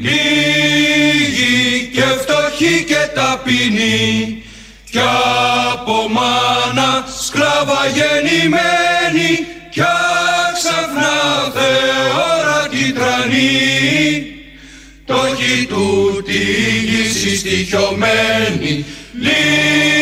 Λίγοι και φτωχοί και ταπεινοί κι από μάνα σκλάβα γεννημένη κι ξαφνά θεόρατη τρανή. Το του τη γη στοιχειωμένη λίγοι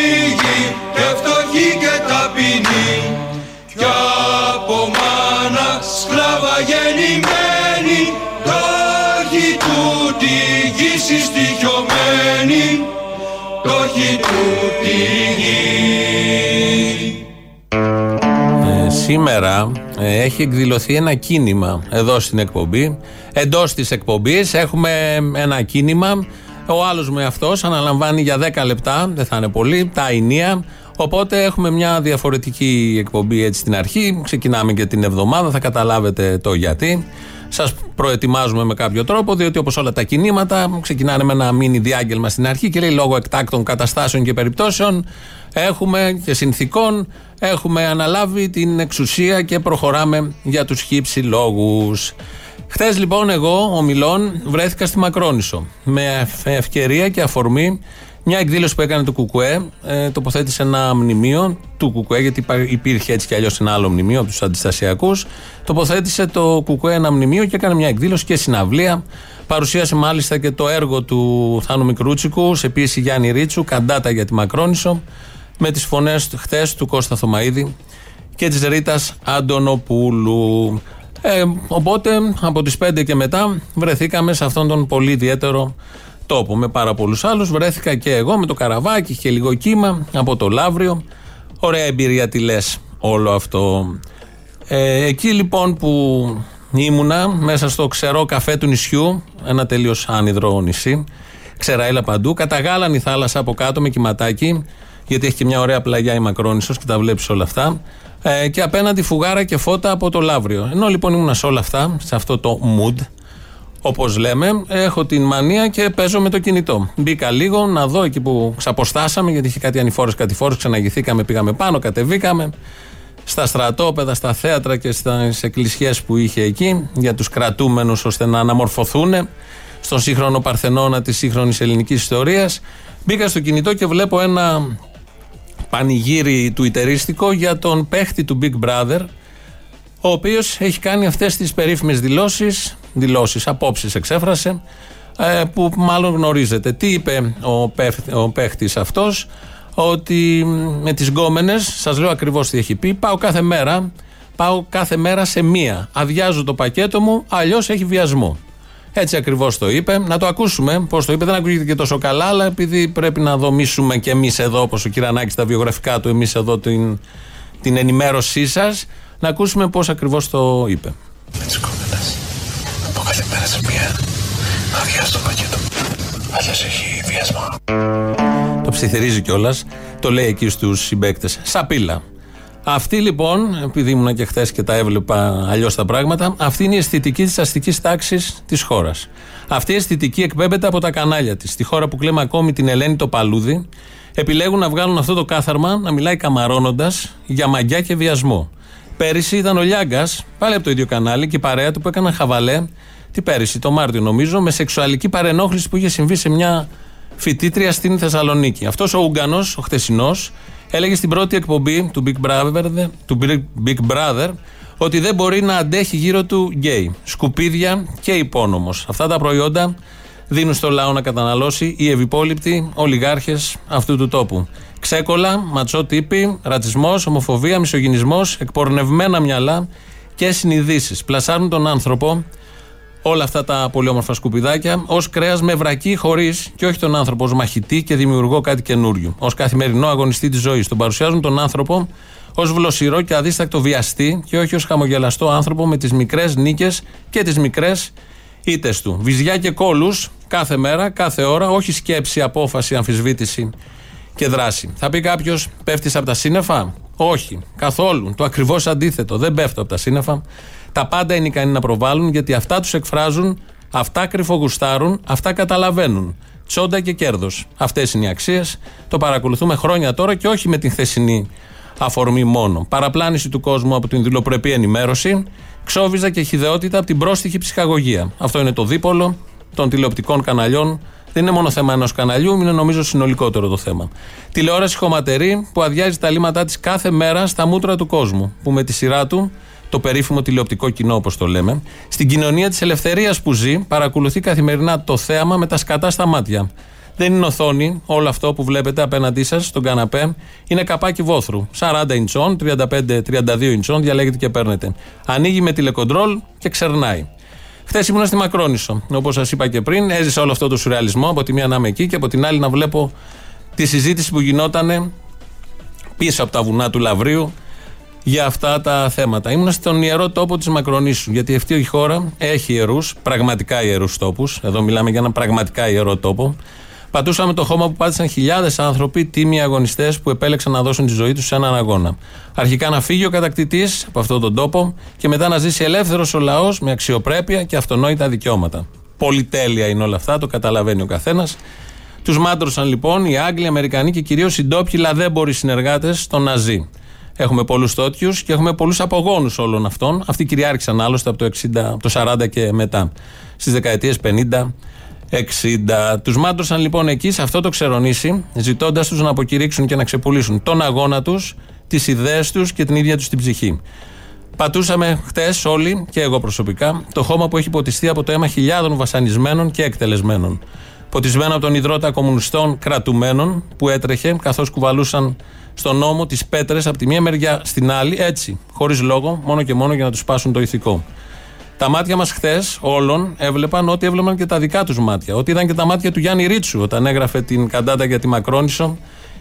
σήμερα ε, έχει εκδηλωθεί ένα κίνημα εδώ στην εκπομπή. Εντός της εκπομπής έχουμε ένα κίνημα. Ο άλλος με αυτός αναλαμβάνει για 10 λεπτά, δεν θα είναι πολύ, τα ενία. Οπότε έχουμε μια διαφορετική εκπομπή έτσι στην αρχή. Ξεκινάμε και την εβδομάδα, θα καταλάβετε το γιατί. Σας προετοιμάζουμε με κάποιο τρόπο, διότι όπως όλα τα κινήματα ξεκινάνε με ένα μίνι διάγγελμα στην αρχή και λέει λόγω εκτάκτων καταστάσεων και περιπτώσεων έχουμε και συνθήκων έχουμε αναλάβει την εξουσία και προχωράμε για τους χύψη λόγους. Χθες λοιπόν εγώ, ο Μιλών, βρέθηκα στη Μακρόνισο με ευκαιρία και αφορμή μια εκδήλωση που έκανε το Κουκουέ, ε, τοποθέτησε ένα μνημείο του Κουκουέ, γιατί υπήρχε έτσι κι αλλιώς ένα άλλο μνημείο από τους αντιστασιακούς. Τοποθέτησε το Κουκουέ ένα μνημείο και έκανε μια εκδήλωση και συναυλία. Παρουσίασε μάλιστα και το έργο του Θάνου Μικρούτσικου σε πίεση Γιάννη Ρίτσου, καντάτα για τη Μακρόνισο με τις φωνές χθες του Κώστα Θωμαίδη και της Ρήτας Αντωνοπούλου. Ε, οπότε από τις 5 και μετά βρεθήκαμε σε αυτόν τον πολύ ιδιαίτερο τόπο με πάρα πολλούς άλλους. Βρέθηκα και εγώ με το καραβάκι και λίγο κύμα από το Λαύριο. Ωραία εμπειρία τι λες όλο αυτό. Ε, εκεί λοιπόν που ήμουνα μέσα στο ξερό καφέ του νησιού, ένα τελείως άνυδρο νησί, ξεραίλα παντού, καταγάλανε η θάλασσα από κάτω με κυματάκι γιατί έχει και μια ωραία πλαγιά η Μακρόνισο και τα βλέπεις όλα αυτά. Ε, και απέναντι φουγάρα και φώτα από το Λαύριο. Ενώ λοιπόν ήμουν σε όλα αυτά, σε αυτό το mood, όπως λέμε, έχω την μανία και παίζω με το κινητό. Μπήκα λίγο να δω εκεί που ξαποστάσαμε, γιατί είχε κάτι ανηφόρες, κάτι φόρες, ξαναγηθήκαμε, πήγαμε πάνω, κατεβήκαμε. Στα στρατόπεδα, στα θέατρα και στις εκκλησιές που είχε εκεί, για τους κρατούμενους ώστε να αναμορφωθούν στον σύγχρονο Παρθενώνα της σύγχρονης ελληνικής ιστορίας. Μπήκα στο κινητό και βλέπω ένα πανηγύρι του ιτερίστικο για τον παίχτη του Big Brother, ο οποίος έχει κάνει αυτές τις περίφημες δηλώσεις, δηλώσεις, απόψεις εξέφρασε, ε, που μάλλον γνωρίζετε. Τι είπε ο, ο παίχτης αυτός, ότι με τις γκόμενες, σας λέω ακριβώς τι έχει πει, πάω κάθε μέρα, πάω κάθε μέρα σε μία. Αδειάζω το πακέτο μου, αλλιώς έχει βιασμό. Έτσι ακριβώς το είπε. Να το ακούσουμε πώς το είπε. Δεν ακούγεται και τόσο καλά, αλλά επειδή πρέπει να δομήσουμε και εμείς εδώ, όπως ο Κυρανάκης τα βιογραφικά του, εμείς εδώ την, την ενημέρωσή σας, να ακούσουμε πώς ακριβώς το είπε. Με τις κόμενε. Από κάθε μέρα σε μία. Αδειάζει το πακέτο. Αλλιώς έχει βιασμό. Το ψιθυρίζει κιόλας. Το λέει εκεί στους συμπαίκτες. Σαπίλα. Αυτή λοιπόν, επειδή ήμουν και χθες και τα έβλεπα αλλιώς τα πράγματα, αυτή είναι η αισθητική της αστικής τάξης της χώρας. Αυτή η αισθητική εκπέμπεται από τα κανάλια της. Στη χώρα που κλαίμε ακόμη την Ελένη το Παλούδι, επιλέγουν να βγάλουν αυτό το κάθαρμα να μιλάει καμαρώνοντας για μαγιά και βιασμό. Πέρυσι ήταν ο Λιάγκας, πάλι από το ίδιο κανάλι, και η παρέα του που έκαναν χαβαλέ, τι πέρυσι, το Μάρτιο νομίζω, με σεξουαλική παρενόχληση που είχε συμβεί σε μια φοιτήτρια στην Θεσσαλονίκη. Αυτός ο Ούγκανο, ο χτεσινό, έλεγε στην πρώτη εκπομπή του Big Brother, του Big Brother ότι δεν μπορεί να αντέχει γύρω του γκέι. Σκουπίδια και υπόνομος. Αυτά τα προϊόντα δίνουν στο λαό να καταναλώσει οι ευυπόλοιπτοι ολιγάρχες αυτού του τόπου. Ξέκολα, ματσό τύπη, ρατσισμός, ομοφοβία, μισογυνισμός, εκπορνευμένα μυαλά και συνειδήσεις. Πλασάρουν τον άνθρωπο όλα αυτά τα πολύ όμορφα σκουπιδάκια ως κρέας με βρακή χωρίς και όχι τον άνθρωπο ως μαχητή και δημιουργώ κάτι καινούριο. Ω καθημερινό αγωνιστή της ζωής. Τον παρουσιάζουν τον άνθρωπο ως βλοσιρό και αδίστακτο βιαστή και όχι ως χαμογελαστό άνθρωπο με τις μικρές νίκες και τις μικρές ήττες του. Βυζιά και κόλους κάθε μέρα, κάθε ώρα, όχι σκέψη, απόφαση, αμφισβήτηση και δράση. Θα πει κάποιος, πέφτεις από τα σύννεφα; Όχι, καθόλου. Το ακριβώς αντίθετο. Δεν πέφτω από τα σύννεφα. Τα πάντα είναι ικανοί να προβάλλουν γιατί αυτά τους εκφράζουν, αυτά κρυφογουστάρουν, αυτά καταλαβαίνουν. Τσόντα και κέρδος. Αυτές είναι οι αξίες. Το παρακολουθούμε χρόνια τώρα και όχι με την χθεσινή αφορμή μόνο. Παραπλάνηση του κόσμου από την δηλοπρεπή ενημέρωση, ξόβιζα και χιδεότητα από την πρόστιχη ψυχαγωγία. Αυτό είναι το δίπολο των τηλεοπτικών καναλιών. Δεν είναι μόνο θέμα ενός καναλιού, είναι νομίζω συνολικότερο το θέμα. Τηλεόραση χωματερή που αδειάζει τα λίματά της κάθε μέρα στα μούτρα του κόσμου. Που με τη σειρά του, το περίφημο τηλεοπτικό κοινό, όπως το λέμε, στην κοινωνία της ελευθερίας που ζει, παρακολουθεί καθημερινά το θέαμα με τα σκατά στα μάτια. Δεν είναι οθόνη, όλο αυτό που βλέπετε απέναντί σας στον καναπέ είναι καπάκι βόθρου. 40 ιντσών, 35-32 ιντσών, διαλέγετε και παίρνετε. Ανοίγει με τηλεκοντρόλ και ξερνάει. Χθες ήμουν στη Μακρόνισο. Όπως σας είπα και πριν, έζησα όλο αυτό το σουρεαλισμό. Από τη μία να είμαι εκεί και από την άλλη να βλέπω τη συζήτηση που γινόταν πίσω από τα βουνά του Λαβρίου για αυτά τα θέματα. Ήμουν στον ιερό τόπο της Μακρονήσου. Γιατί αυτή η χώρα έχει ιερούς, πραγματικά ιερούς τόπους. Εδώ μιλάμε για ένα πραγματικά ιερό τόπο. Πατούσαμε το χώμα που πάτησαν χιλιάδες άνθρωποι, τίμοι αγωνιστές που επέλεξαν να δώσουν τη ζωή τους σε έναν αγώνα. Αρχικά να φύγει ο κατακτητής από αυτόν τον τόπο και μετά να ζήσει ελεύθερος ο λαός με αξιοπρέπεια και αυτονόητα δικαιώματα. Πολυτέλεια είναι όλα αυτά, το καταλαβαίνει ο καθένας. Τους μάντρωσαν λοιπόν οι Άγγλοι, οι Αμερικανοί και κυρίως οι ντόπιοι λαδέμποροι συνεργάτες των Ναζί. Έχουμε πολλούς τότιου και έχουμε πολλούς απογόνους όλων αυτών. Αυτοί κυριάρχησαν άλλωστε από το, 60, από το 40 και μετά. Στις δεκαετίες 50, 60. Τους μάντρωσαν λοιπόν εκεί σε αυτό το ξερονήσι, ζητώντας τους να αποκηρύξουν και να ξεπουλήσουν τον αγώνα τους, τις ιδέες τους και την ίδια τους την ψυχή. Πατούσαμε χτες όλοι, και εγώ προσωπικά, το χώμα που έχει ποτιστεί από το αίμα χιλιάδων βασανισμένων και εκτελεσμένων. Ποτισμένο από τον υδρότα κομμουνιστών κρατουμένων που έτρεχε καθώς κουβαλούσαν στον νόμο τις πέτρες από τη μία μεριά στην άλλη, έτσι, χωρίς λόγο, μόνο και μόνο για να τους σπάσουν το ηθικό. Τα μάτια μας χθες όλων έβλεπαν ότι έβλεπαν και τα δικά τους μάτια. Ότι ήταν και τα μάτια του Γιάννη Ρίτσου όταν έγραφε την καντάτα για τη Μακρόνισο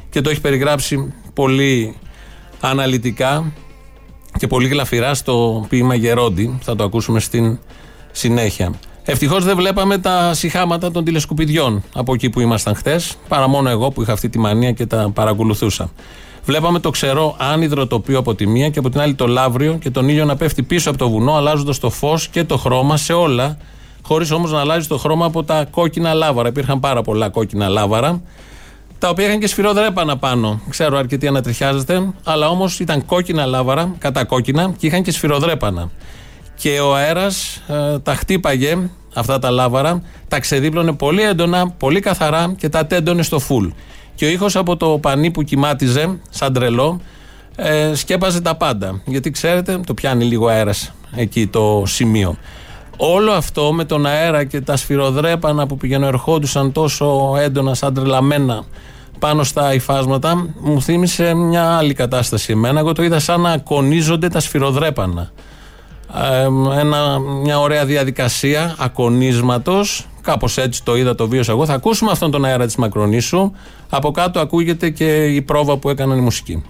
και το έχει περιγράψει πολύ αναλυτικά και πολύ γλαφυρά στο ποίημα Γερόντι. Θα το ακούσουμε στην συνέχεια. Ευτυχώς δεν βλέπαμε τα συχάματα των τηλεσκουπιδιών από εκεί που ήμασταν χθε, παρά μόνο εγώ που είχα αυτή τη μανία και τα παρακολουθούσα. Βλέπαμε το ξερό άνυδρο τοπίο από τη μία και από την άλλη το λαύριο και τον ήλιο να πέφτει πίσω από το βουνό, αλλάζοντας το φως και το χρώμα σε όλα, χωρίς όμως να αλλάζει το χρώμα από τα κόκκινα λάβαρα. Υπήρχαν πάρα πολλά κόκκινα λάβαρα, τα οποία είχαν και σφυροδρέπανα πάνω. Ξέρω αρκετοί ανατριχιάζεται, αλλά όμως ήταν κόκκινα λάβαρα, κατά κόκκινα και είχαν και σφυροδρέπανα. Και ο αέρας ε, τα χτύπαγε αυτά τα λάβαρα, τα ξεδίπλωνε πολύ έντονα, πολύ καθαρά και τα τέντωνε στο φουλ. Και ο ήχος από το πανί που κοιμάτιζε, σαν τρελό, ε, σκέπαζε τα πάντα. Γιατί ξέρετε, το πιάνει λίγο αέρας εκεί το σημείο. Όλο αυτό με τον αέρα και τα σφυροδρέπανα που πηγαίνουν ερχόντουσαν τόσο έντονα, σαν τρελαμένα πάνω στα υφάσματα, μου θύμισε μια άλλη κατάσταση εμένα. Εγώ το είδα σαν να ακονίζονται τα σφυροδρέπανα. Ε, ένα, μια ωραία διαδικασία ακονίσματος Κάπως έτσι το είδα, το βίωσα εγώ. Θα ακούσουμε αυτόν τον αέρα της Μακρονήσου. Από κάτω ακούγεται και η πρόβα που έκαναν η μουσική.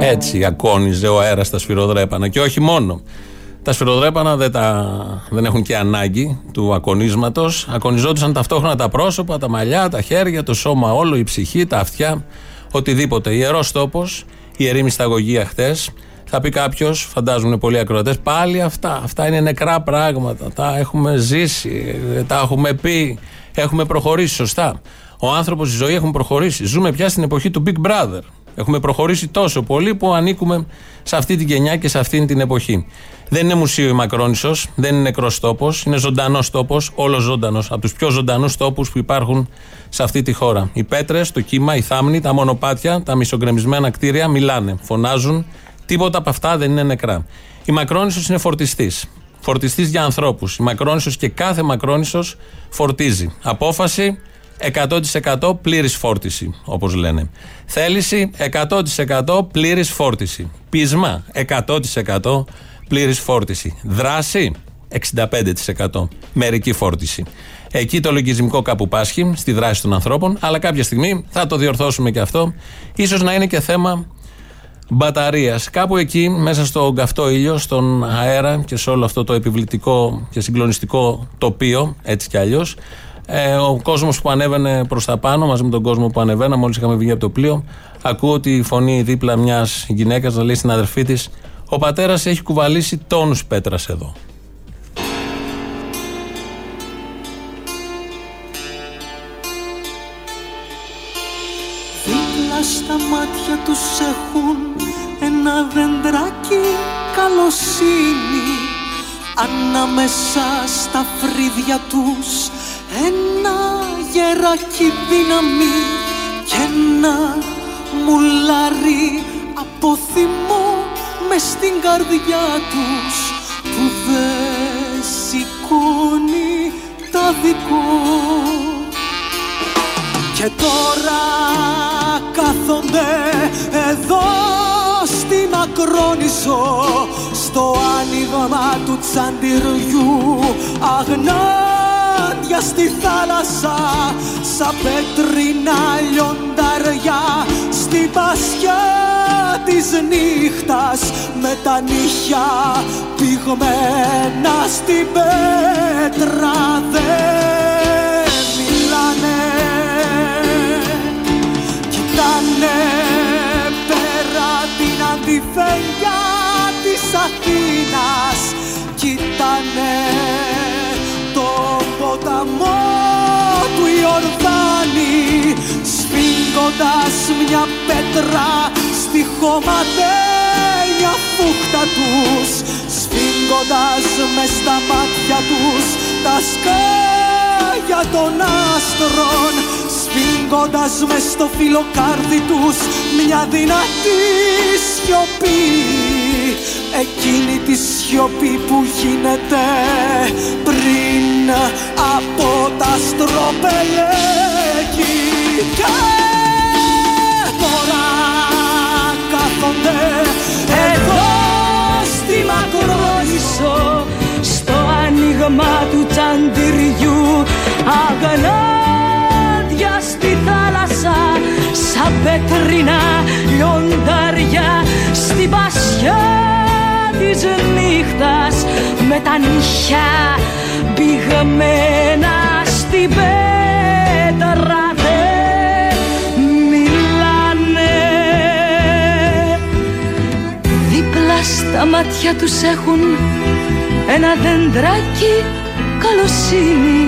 Έτσι ακόνιζε ο αέρας στα σφυροδρέπανα και όχι μόνο. Τα σφυροδρέπανα δεν, τα, δεν έχουν και ανάγκη του ακονίσματος. Ακονιζόντουσαν ταυτόχρονα τα πρόσωπα, τα μαλλιά, τα χέρια, το σώμα όλο, η ψυχή, τα αυτιά, οτιδήποτε. Ιερός τόπος, ιερή μυσταγωγία χτες. Θα πει κάποιος, φαντάζομαι πολλοί ακροατές, πάλι αυτά. Αυτά είναι νεκρά πράγματα. Τα έχουμε ζήσει, τα έχουμε πει, έχουμε προχωρήσει σωστά. Ο άνθρωπος, η ζωή έχουν προχωρήσει. Ζούμε πια στην εποχή του Big Brother. Έχουμε προχωρήσει τόσο πολύ που ανήκουμε σε αυτή την γενιά και σε αυτή την εποχή. Δεν είναι μουσείο η Μακρόνισο, δεν είναι νεκρός τόπος, είναι ζωντανός τόπος, όλος ζωντανός. Από τους πιο ζωντανούς τόπους που υπάρχουν σε αυτή τη χώρα. Οι πέτρες, το κύμα, οι θάμνοι, τα μονοπάτια, τα μισογκρεμισμένα κτίρια μιλάνε, φωνάζουν. Τίποτα από αυτά δεν είναι νεκρά. Η Μακρόνισο είναι φορτιστής. Φορτιστής για ανθρώπους. Η Μακρόνισο και κάθε Μακρόνισο φορτίζει. Απόφαση 100% πλήρης φόρτιση, όπως λένε. Θέληση 100% πλήρης φόρτιση. Πείσμα 100% πλήρης φόρτιση. Δράση 65%. Μερική φόρτιση. Εκεί το λογισμικό κάπου πάσχει στη δράση των ανθρώπων, αλλά κάποια στιγμή θα το διορθώσουμε και αυτό. Ίσως να είναι και θέμα μπαταρίας. Κάπου εκεί, μέσα στο καυτό ήλιο, στον αέρα και σε όλο αυτό το επιβλητικό και συγκλονιστικό τοπίο, έτσι κι αλλιώς, ε, ο κόσμος που ανέβαινε προς τα πάνω, μαζί με τον κόσμο που ανεβαίνα, μόλις είχαμε βγει από το πλοίο, ακούω τη φωνή δίπλα μιας γυναίκας να λέει στην αδερφή της: ο πατέρας έχει κουβαλήσει τόνους πέτρας εδώ. Δίπλα στα μάτια τους έχουν ένα δεντράκι καλοσύνη Ανάμεσα στα φρύδια τους ένα γεράκι δύναμη και ένα μουλάρι από θυμό μες στην καρδιά τους που δεν σηκώνει τα δικό. Και τώρα κάθονται εδώ στη Μακρόνισο στο άνοιγμα του τσαντιριού αγνάντια στη θάλασσα σαν πέτρινα λιονταριά στην πασιά της νύχτας με τα νύχια πηγμένα στην πέτρα δεν μιλάνε. Κοιτάνε πέρα την αντιφέγγια της Αθήνας. Κοιτάνε τον ποταμό του Ιορδάνη σφίγγοντας μια πέτρα στη χωματένια φούχτα τους σφίγγοντας μες στα μάτια τους τα σκάγια των άστρων σφίγγοντας μες στο φιλοκάρδι τους μια δυνατή σιωπή. Εκείνη τη σιωπή που γίνεται πριν από τα στροπελέκη κάθονται εδώ στη Μακρόνησο στο άνοιγμα του τσαντιριού αγανάδια στη θάλασσα σαν πέτρινα λιοντάρια στην πασιά της νύχτας με τα νύχια πηγμένα στην πέτρα στα μάτια τους έχουν ένα δεντράκι καλοσύνη.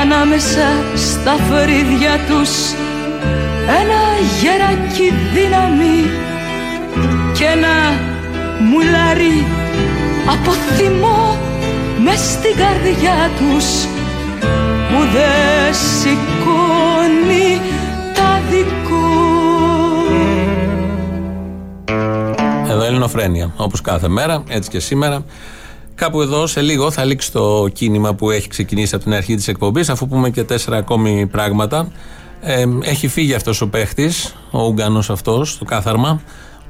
Ανάμεσα στα φρύδια τους ένα γεράκι δύναμη και ένα μουλάρι από θυμό μες στην καρδιά τους που δεν σηκώνει τα δικό Εδώ Ελληνοφρένια. Όπως κάθε μέρα, έτσι και σήμερα. Κάπου εδώ σε λίγο θα λήξει το κίνημα που έχει ξεκινήσει από την αρχή της εκπομπής, αφού πούμε και τέσσερα ακόμη πράγματα. Ε, έχει φύγει αυτός ο παίχτης, ο Ούγκανο αυτός, το κάθαρμα,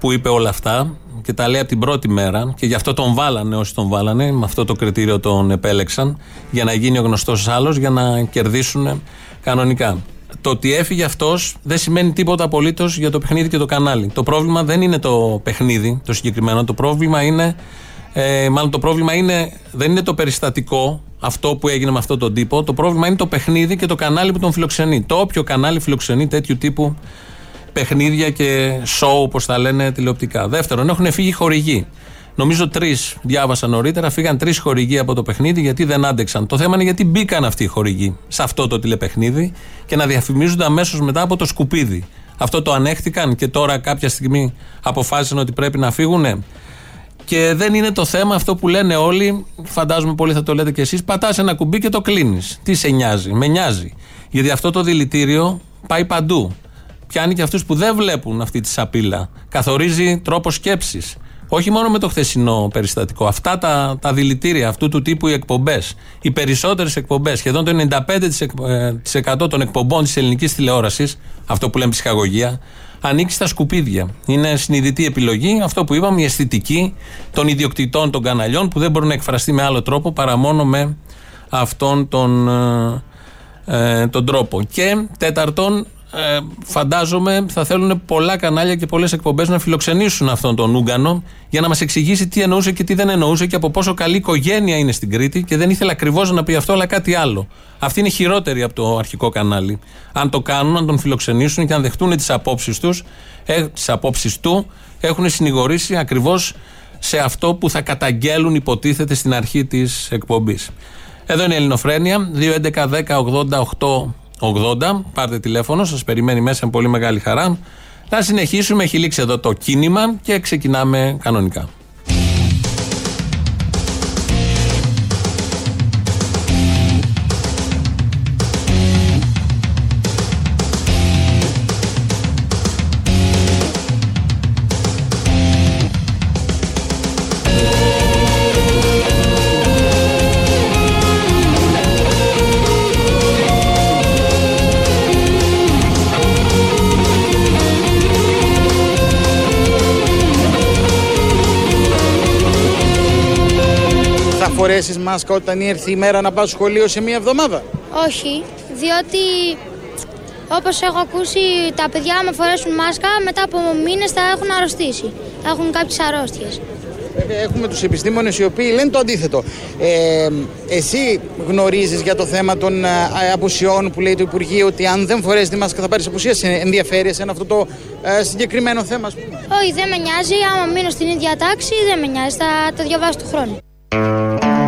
που είπε όλα αυτά και τα λέει από την πρώτη μέρα και γι' αυτό τον βάλανε όσοι τον βάλανε, με αυτό το κριτήριο τον επέλεξαν, για να γίνει ο γνωστός άλλος, για να κερδίσουν κανονικά το ότι έφυγε αυτός δεν σημαίνει τίποτα απολύτως για το παιχνίδι και το κανάλι. Το πρόβλημα δεν είναι το παιχνίδι το συγκεκριμένο. Το πρόβλημα είναι. Ε, μάλλον το πρόβλημα είναι, δεν είναι το περιστατικό αυτό που έγινε με αυτόν τον τύπο. Το πρόβλημα είναι το παιχνίδι και το κανάλι που τον φιλοξενεί. Το όποιο κανάλι φιλοξενεί τέτοιου τύπου παιχνίδια και show, όπως τα λένε τηλεοπτικά. Δεύτερον, έχουν φύγει χορηγοί. Νομίζω τρεις διάβασα νωρίτερα, φύγαν τρεις χορηγοί από το παιχνίδι γιατί δεν άντεξαν. Το θέμα είναι γιατί μπήκαν αυτοί οι χορηγοί σε αυτό το τηλεπαιχνίδι και να διαφημίζονται αμέσως μετά από το σκουπίδι. Αυτό το ανέχτηκαν και τώρα κάποια στιγμή αποφάσισαν ότι πρέπει να φύγουν. Και δεν είναι το θέμα αυτό που λένε όλοι, φαντάζομαι πολύ θα το λέτε κι εσείς. Πατάς ένα κουμπί και το κλείνεις. Τι σε νοιάζει, με νοιάζει. Γιατί αυτό το δηλητήριο πάει παντού. Πιάνει και αυτούς που δεν βλέπουν αυτή τη σαπίλα. Καθορίζει τρόπο σκέψης. Όχι μόνο με το χθεσινό περιστατικό. Αυτά τα, τα δηλητήρια, αυτού του τύπου οι εκπομπές, οι περισσότερες εκπομπές, σχεδόν το 95% των εκπομπών της ελληνικής τηλεόρασης, αυτό που λέμε ψυχαγωγία, ανήκει στα σκουπίδια. Είναι συνειδητή επιλογή, αυτό που είπαμε, η αισθητική των ιδιοκτητών των καναλιών, που δεν μπορεί να εκφραστεί με άλλο τρόπο παρά μόνο με αυτόν τον, ε, ε τον τρόπο. Και τέταρτον, ε, φαντάζομαι θα θέλουν πολλά κανάλια και πολλές εκπομπές να φιλοξενήσουν αυτόν τον Ούγκανο για να μας εξηγήσει τι εννοούσε και τι δεν εννοούσε και από πόσο καλή οικογένεια είναι στην Κρήτη και δεν ήθελε ακριβώς να πει αυτό, αλλά κάτι άλλο. Αυτή είναι χειρότερη από το αρχικό κανάλι. Αν το κάνουν, αν τον φιλοξενήσουν και αν δεχτούν τις απόψεις τους, ε, τις απόψεις του, έχουν συνηγορήσει ακριβώς σε αυτό που θα καταγγέλουν, υποτίθεται, στην αρχή της εκπομπής. Εδώ είναι η Ελληνοφρένεια. 2.11.10.80.8 80. Πάρτε τηλέφωνο, σας περιμένει μέσα με πολύ μεγάλη χαρά. Θα συνεχίσουμε, έχει λήξει εδώ το κίνημα και ξεκινάμε κανονικά. Φορέσει μάσκα όταν ήρθε η μέρα να πας σχολείο σε μία εβδομάδα; Όχι, διότι όπως έχω ακούσει, τα παιδιά άμα φορέσουν μάσκα μετά από μήνες θα έχουν αρρωστήσει. Θα έχουν κάποιες αρρώστιες. Βέβαια, έχουμε τους επιστήμονες οι οποίοι λένε το αντίθετο. Ε, εσύ γνωρίζεις για το θέμα των ε, απουσιών που λέει το Υπουργείο ότι αν δεν φορέσεις τη μάσκα θα πάρεις απουσία. Σε ενδιαφέρεις σε αυτό το ε, συγκεκριμένο θέμα, ας πούμε; Όχι, δεν με νοιάζει. Άμα μείνω στην ίδια τάξη, δεν με νοιάζει. Θα το διαβάσω του χρόνου.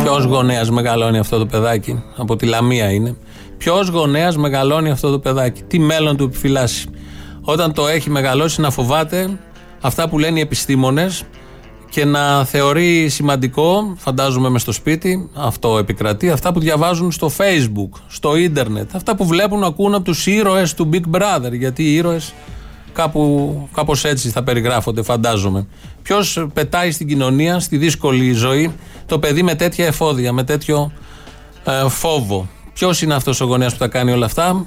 Ποιος γονέας μεγαλώνει αυτό το παιδάκι, από τη Λαμία είναι. Ποιος γονέας μεγαλώνει αυτό το παιδάκι, τι μέλλον του επιφυλάσσει; Όταν το έχει μεγαλώσει να φοβάται αυτά που λένε οι επιστήμονες και να θεωρεί σημαντικό, φαντάζομαι μες στο σπίτι, αυτό επικρατεί, αυτά που διαβάζουν στο facebook, στο ίντερνετ, αυτά που βλέπουν, ακούν από τους ήρωες του Big Brother, γιατί οι ήρωες κάπου, κάπως έτσι θα περιγράφονται, φαντάζομαι. Ποιος πετάει στην κοινωνία, στη δύσκολη ζωή, το παιδί με τέτοια εφόδια, με τέτοιο ε, φόβο. Ποιος είναι αυτός ο γονέας που θα κάνει όλα αυτά,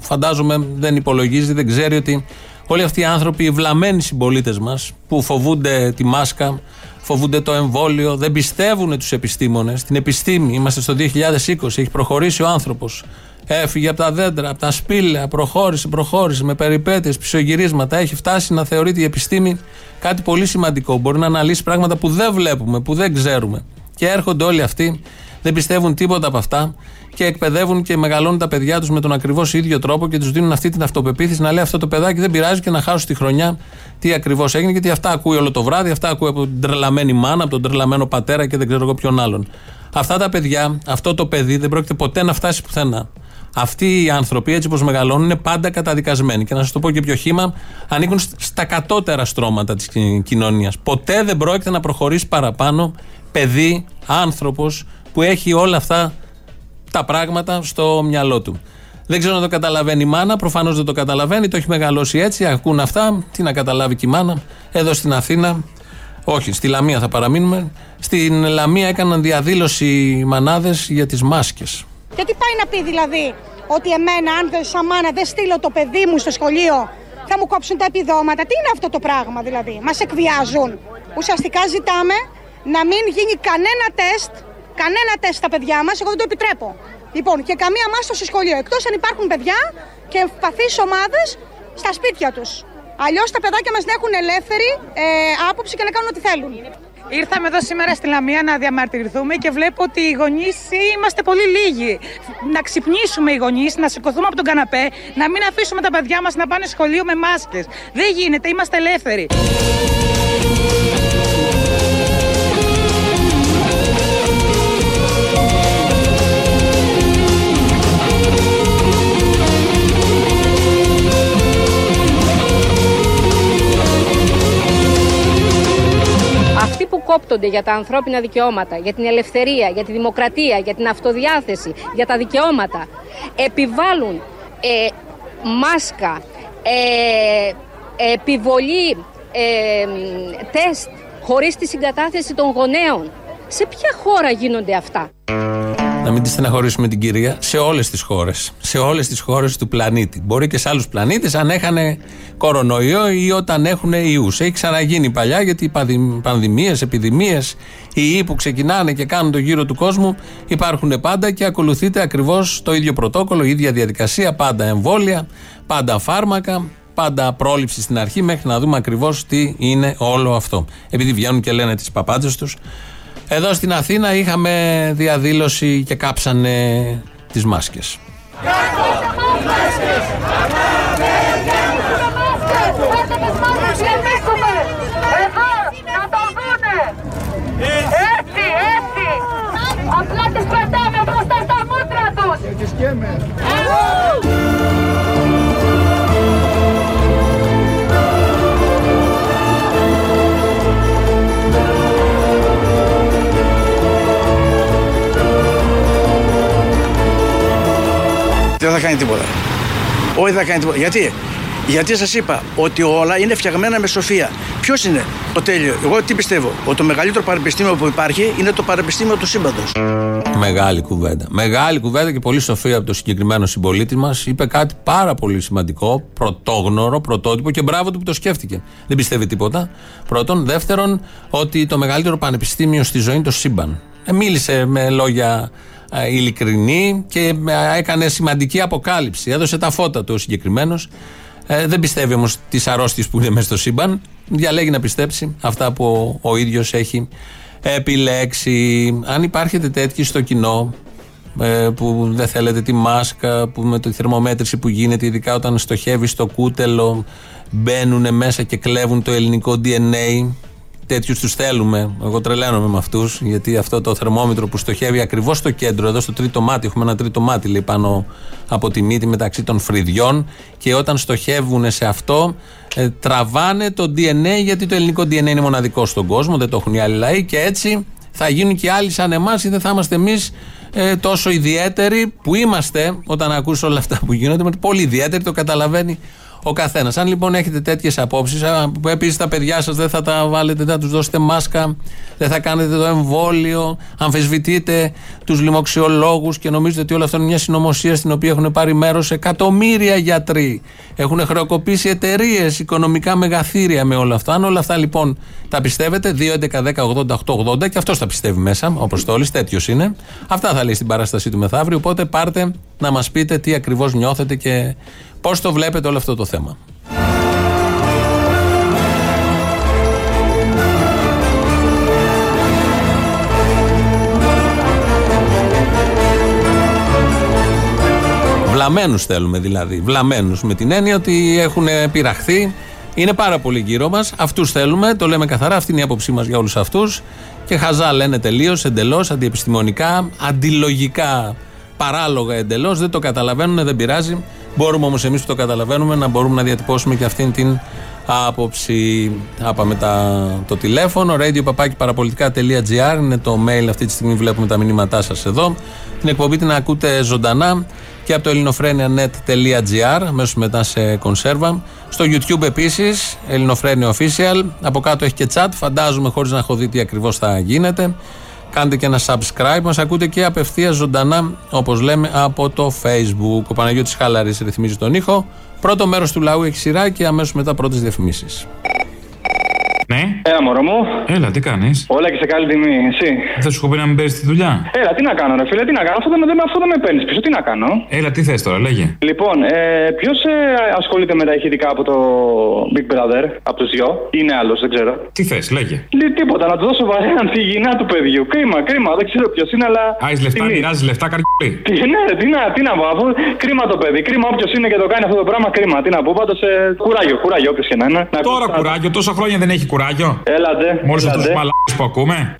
φαντάζομαι δεν υπολογίζει, δεν ξέρει ότι όλοι αυτοί οι άνθρωποι, οι βλαμμένοι συμπολίτες μας, που φοβούνται τη μάσκα, φοβούνται το εμβόλιο, δεν πιστεύουν τους επιστήμονες, την επιστήμη. Είμαστε στο 2020, έχει προχωρήσει ο άνθρωπος. Έφυγε από τα δέντρα, από τα σπήλαια, προχώρησε, προχώρησε με περιπέτειες, πισωγυρίσματα. Έχει φτάσει να θεωρείται η επιστήμη κάτι πολύ σημαντικό. Μπορεί να αναλύσει πράγματα που δεν βλέπουμε, που δεν ξέρουμε. Και έρχονται όλοι αυτοί, δεν πιστεύουν τίποτα από αυτά και εκπαιδεύουν και μεγαλώνουν τα παιδιά τους με τον ακριβώς ίδιο τρόπο και τους δίνουν αυτή την αυτοπεποίθηση να λέει αυτό το παιδάκι δεν πειράζει και να χάσω τη χρονιά τι ακριβώς έγινε, γιατί αυτά ακούει όλο το βράδυ, αυτά ακούει από την τρελαμένη μάνα, από τον τρελαμένο πατέρα και δεν ξέρω εγώ ποιον άλλον. Αυτά τα παιδιά, αυτό το παιδί δεν πρόκειται ποτέ να φτάσει πουθενά. Αυτοί οι άνθρωποι, έτσι όπως μεγαλώνουν, είναι πάντα καταδικασμένοι. Και να σας το πω και πιο χήμα, ανήκουν στα κατώτερα στρώματα της κοινωνίας. Ποτέ δεν πρόκειται να προχωρήσει παραπάνω παιδί, άνθρωπος που έχει όλα αυτά τα πράγματα στο μυαλό του. Δεν ξέρω να το καταλαβαίνει η μάνα, προφανώς δεν το καταλαβαίνει, το έχει μεγαλώσει έτσι, ακούν αυτά. Τι να καταλάβει και η μάνα. Εδώ στην Αθήνα, όχι, στη Λαμία θα παραμείνουμε. Στην Λαμία έκαναν διαδήλωση οι μανάδες για τις μάσκες. Και τι πάει να πει δηλαδή, ότι εμένα, αν δεν σαν μάνα δεν στείλω το παιδί μου στο σχολείο, θα μου κόψουν τα επιδόματα. Τι είναι αυτό το πράγμα δηλαδή, μας εκβιάζουν. Ουσιαστικά ζητάμε να μην γίνει κανένα τεστ, κανένα τεστ στα παιδιά μας, εγώ δεν το επιτρέπω. Λοιπόν, και καμία μάστα στο σχολείο, εκτός αν υπάρχουν παιδιά και ευπαθείς ομάδες στα σπίτια τους. Αλλιώς τα παιδάκια μας να έχουν ελεύθερη ε, άποψη και να κάνουν ό,τι θέλουν. Ήρθαμε εδώ σήμερα στη Λαμία να διαμαρτυρηθούμε και βλέπω ότι οι γονείς είμαστε πολύ λίγοι. Να ξυπνήσουμε οι γονείς, να σηκωθούμε από τον καναπέ, να μην αφήσουμε τα παιδιά μας να πάνε σχολείο με μάσκες. Δεν γίνεται, είμαστε ελεύθεροι. Που κόπτονται για τα ανθρώπινα δικαιώματα, για την ελευθερία, για τη δημοκρατία, για την αυτοδιάθεση, για τα δικαιώματα, επιβάλλουν ε, μάσκα, ε, επιβολή ε, τεστ χωρίς τη συγκατάθεση των γονέων. Σε ποια χώρα γίνονται αυτά; Να μην τη στεναχωρήσουμε την κυρία, σε όλες τις χώρες. Σε όλες τις χώρες του πλανήτη. Μπορεί και σε άλλους πλανήτες αν έχανε κορονοϊό ή όταν έχουν ιούς. Έχει ξαναγίνει παλιά γιατί οι πανδημίες, επιδημίες, οι ιοί που ξεκινάνε και κάνουν το γύρο του κόσμου υπάρχουν πάντα και ακολουθείται ακριβώς το ίδιο πρωτόκολλο, η ίδια διαδικασία. Πάντα εμβόλια, πάντα φάρμακα, πάντα πρόληψη στην αρχή μέχρι να δούμε ακριβώς τι είναι όλο αυτό. Επειδή βγαίνουν και λένε τις παπάντζες τους, εδώ στην Αθήνα είχαμε διαδήλωση και κάψανε τις μάσκες. Έτσι, κάνει τίποτα. Όχι, δεν θα κάνει τίποτα. Γιατί; Γιατί σας είπα ότι όλα είναι φτιαγμένα με σοφία. Ποιος είναι το τέλειος, Εγώ τι πιστεύω, ότι το μεγαλύτερο πανεπιστήμιο που υπάρχει είναι το πανεπιστήμιο του σύμπαντος. Μεγάλη κουβέντα. Μεγάλη κουβέντα και πολύ σοφία από το συγκεκριμένο συμπολίτη μας. Είπε κάτι πάρα πολύ σημαντικό, πρωτόγνωρο, πρωτότυπο και μπράβο του που το σκέφτηκε. Δεν πιστεύει τίποτα. Πρώτον. Δεύτερον, ότι το μεγαλύτερο πανεπιστήμιο στη ζωή είναι το σύμπαν. Ε, μίλησε με λόγια ε, ειλικρινή και ε, έκανε σημαντική αποκάλυψη. Έδωσε τα φώτα του ο συγκεκριμένος. Ε, δεν πιστεύει όμως τις αρρώστιες που είναι μέσα στο σύμπαν. Διαλέγει να πιστέψει αυτά που ο, ο ίδιος έχει επιλέξει. Αν υπάρχετε τέτοιοι στο κοινό, ε, που δεν θέλετε τη μάσκα, που με τη θερμομέτρηση που γίνεται, ειδικά όταν στοχεύει στο κούτελο, μπαίνουν μέσα και κλέβουν το ελληνικό DNA τέτοιους τους θέλουμε. Εγώ τρελαίνομαι με αυτούς, γιατί αυτό το θερμόμετρο που στοχεύει ακριβώς στο κέντρο, εδώ στο τρίτο μάτι, έχουμε ένα τρίτο μάτι λέει, πάνω από τη μύτη μεταξύ των φρυδιών. Και όταν στοχεύουν σε αυτό, ε, τραβάνε το DNA, γιατί το ελληνικό DNA είναι μοναδικό στον κόσμο, δεν το έχουν οι άλλοι λαοί. Και έτσι θα γίνουν και άλλοι σαν εμάς ή δεν θα είμαστε εμείς ε, τόσο ιδιαίτεροι που είμαστε όταν ακούς όλα αυτά που γίνονται. Πολύ ιδιαίτεροι, το καταλαβαίνει ο καθένας. Αν λοιπόν έχετε τέτοιες απόψεις, που επίσης τα παιδιά σας δεν θα τα βάλετε, δεν θα τους δώσετε μάσκα, δεν θα κάνετε το εμβόλιο, αμφισβητείτε τους λοιμοξιολόγους και νομίζετε ότι όλο αυτό είναι μια συνωμοσία στην οποία έχουν πάρει μέρος εκατομμύρια γιατροί. Έχουν χρεοκοπήσει εταιρείες, οικονομικά μεγαθύρια με όλα αυτά. Αν όλα αυτά λοιπόν τα πιστεύετε, 2, 11, 10, 80, 8, 80 και αυτός τα πιστεύει μέσα, ο Αποστόλη, τέτοιος είναι. Αυτά θα λέει στην παράστασή του μεθαύριο. Οπότε πάρτε να μας πείτε τι ακριβώς νιώθετε και Πώς το βλέπετε όλο αυτό το θέμα; Βλαμμένους θέλουμε δηλαδή. Βλαμμένους με την έννοια ότι έχουν πειραχθεί. Είναι πάρα πολύ γύρω μας. Αυτούς θέλουμε. Το λέμε καθαρά. Αυτή είναι η άποψή μας για όλους αυτούς. Και χαζά λένε τελείως, εντελώς, αντιεπιστημονικά, αντιλογικά, παράλογα εντελώς. Δεν το καταλαβαίνουν, δεν πειράζει. Μπορούμε όμως εμείς που το καταλαβαίνουμε να μπορούμε να διατυπώσουμε και αυτήν την άποψη. Άπαμε τα, το τηλέφωνο. radio είναι το mail. Αυτή τη στιγμή βλέπουμε τα μηνύματά σας εδώ. Την εκπομπή την ακούτε ζωντανά και από το ελληνοφρένια.net.gr αμέσως μετά σε κονσέρβα. Στο YouTube επίσης, Ελληνοφρένια Official. Από κάτω έχει και chat. Φαντάζομαι χωρίς να έχω δει τι ακριβώς θα γίνεται. Κάντε και ένα subscribe. Μας ακούτε και απευθεία ζωντανά, όπως λέμε, από το Facebook. Ο Παναγιώτης Χάλαρης ρυθμίζει τον ήχο. Πρώτο μέρος του λαού έχει σειρά και αμέσως μετά πρώτες διαφημίσεις. Ναι. Έλα, μωρό μου. Έλα, τι κάνεις; Όλα και σε καλή τιμή, εσύ. Δεν σου πει να μην παίρνει τη δουλειά; Έλα, τι να κάνω, ρε φίλε, τι να κάνω. Αυτό δεν, δεν, αυτό δεν με παίρνεις πίσω, τι να κάνω; Έλα, τι θες τώρα, λέγε. Λοιπόν, ε, ποιος ε, ασχολείται με τα ηχητικά από το Big Brother, από του δυο, είναι άλλος, δεν ξέρω. Τι θες, λέγε. Λε, τίποτα, να του δώσω βαρέαν τη γυνά του παιδιού. Κρίμα, κρίμα, δεν ξέρω ποιος είναι, αλλά. Άι λεφτά, μοιράζεις λεφτά, καρκιόλι. Τι, ναι, τι να, τι να πω, αφού κρίμα το παιδί, κρίμα όποιος είναι και το κάνει αυτό το πράγμα, κρίμα. Τι να πω, πάντως ε, κουράγιο, κουράγιο όποιος και να είναι. Τώρα κουράγιο, τόσα χρόνια δεν έχει κουράγιο. Έλα, Μόλις αυτού του μαλάκε που ακούμε.